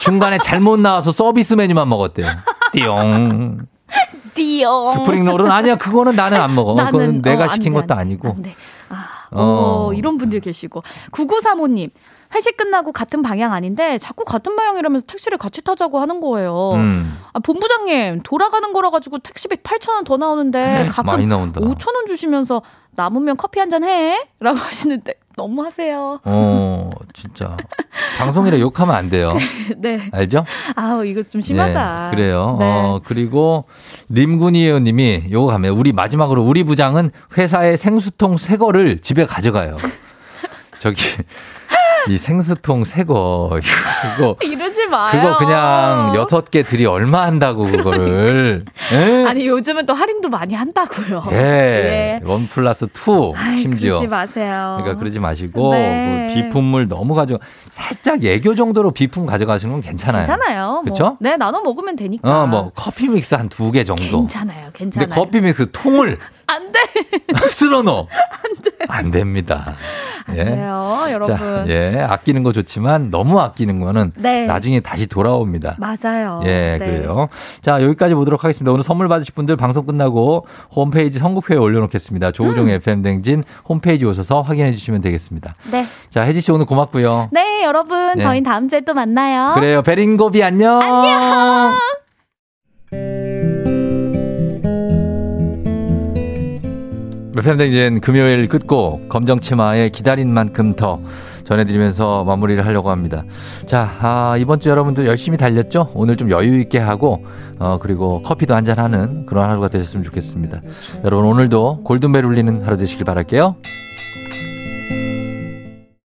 중간에 잘못 나와서 서비스 메뉴만 먹었대요. 띠용. 띠용. 스프링롤은 아니야. 그거는 나는 안 먹어. 나는, 그건 내가 어, 안 시킨 돼, 것도 아니고. 아, 어. 어, 이런 분들 계시고. 9935님. 회식 끝나고 같은 방향 아닌데 자꾸 같은 방향이라면서 택시를 같이 타자고 하는 거예요. 음. 아, 본부장님 돌아가는 거라 가지고 택시비 8,000원 더 나오는데 가끔 많이 나온다. 5,000원 주시면서 남으면 커피 한 잔 해? 라고 [laughs] 하시는데 너무 하세요. 어, 진짜. 방송이라 욕하면 안 돼요. [laughs] 네. 알죠? 아우 이거 좀 심하다. 네, 그래요. 네. 어, 그리고 림군이 의원님이 요거 가면 우리 마지막으로 우리 부장은 회사의 생수통 새 거를 집에 가져가요. [laughs] 저기 이 생수통 새거 이거 [laughs] 이러지 마요. 그거 그냥 여섯 개 들이 얼마 한다고 그거를 [laughs] 예? 아니 요즘은 또 할인도 많이 한다고요. 예. one plus two 아이, 심지어 그러지 마세요. 그러니까 그러지 마시고 네. 그 비품물 너무 가져 살짝 애교 정도로 비품 가져가시는 건 괜찮아요. 괜찮아요. 그렇죠? 뭐. 네, 나눠 먹으면 되니까. 어, 뭐 커피 믹스 한 두 개 정도. 괜찮아요. 괜찮아요. 근데 커피 믹스 통을 [laughs] 안 돼. [laughs] 쓸어 넣어. 안 됩니다. 안 돼요, 여러분. 자, 예, 아끼는 거 좋지만 너무 아끼는 거는 네. 나중에 다시 돌아옵니다. 맞아요. 예, 네. 그래요. 자, 여기까지 보도록 하겠습니다. 오늘 선물 받으실 분들 방송 끝나고 홈페이지 선곡표에 올려놓겠습니다. 조우종의 FM 댕진 홈페이지 오셔서 확인해 주시면 되겠습니다. 네. 자, 혜지 씨 오늘 고맙고요. 네, 여러분. 네. 저희 다음 주에 또 만나요. 그래요. 베린고비 안녕. 안녕. 팬댕진 금요일 끝곡 검정치마의 기다린 만큼 더 전해드리면서 마무리를 하려고 합니다. 자, 아, 이번 주 여러분들 열심히 달렸죠? 오늘 좀 여유 있게 하고, 어, 그리고 커피도 한잔 하는 그런 하루가 되셨으면 좋겠습니다. 여러분 오늘도 골든벨 울리는 하루 되시길 바랄게요.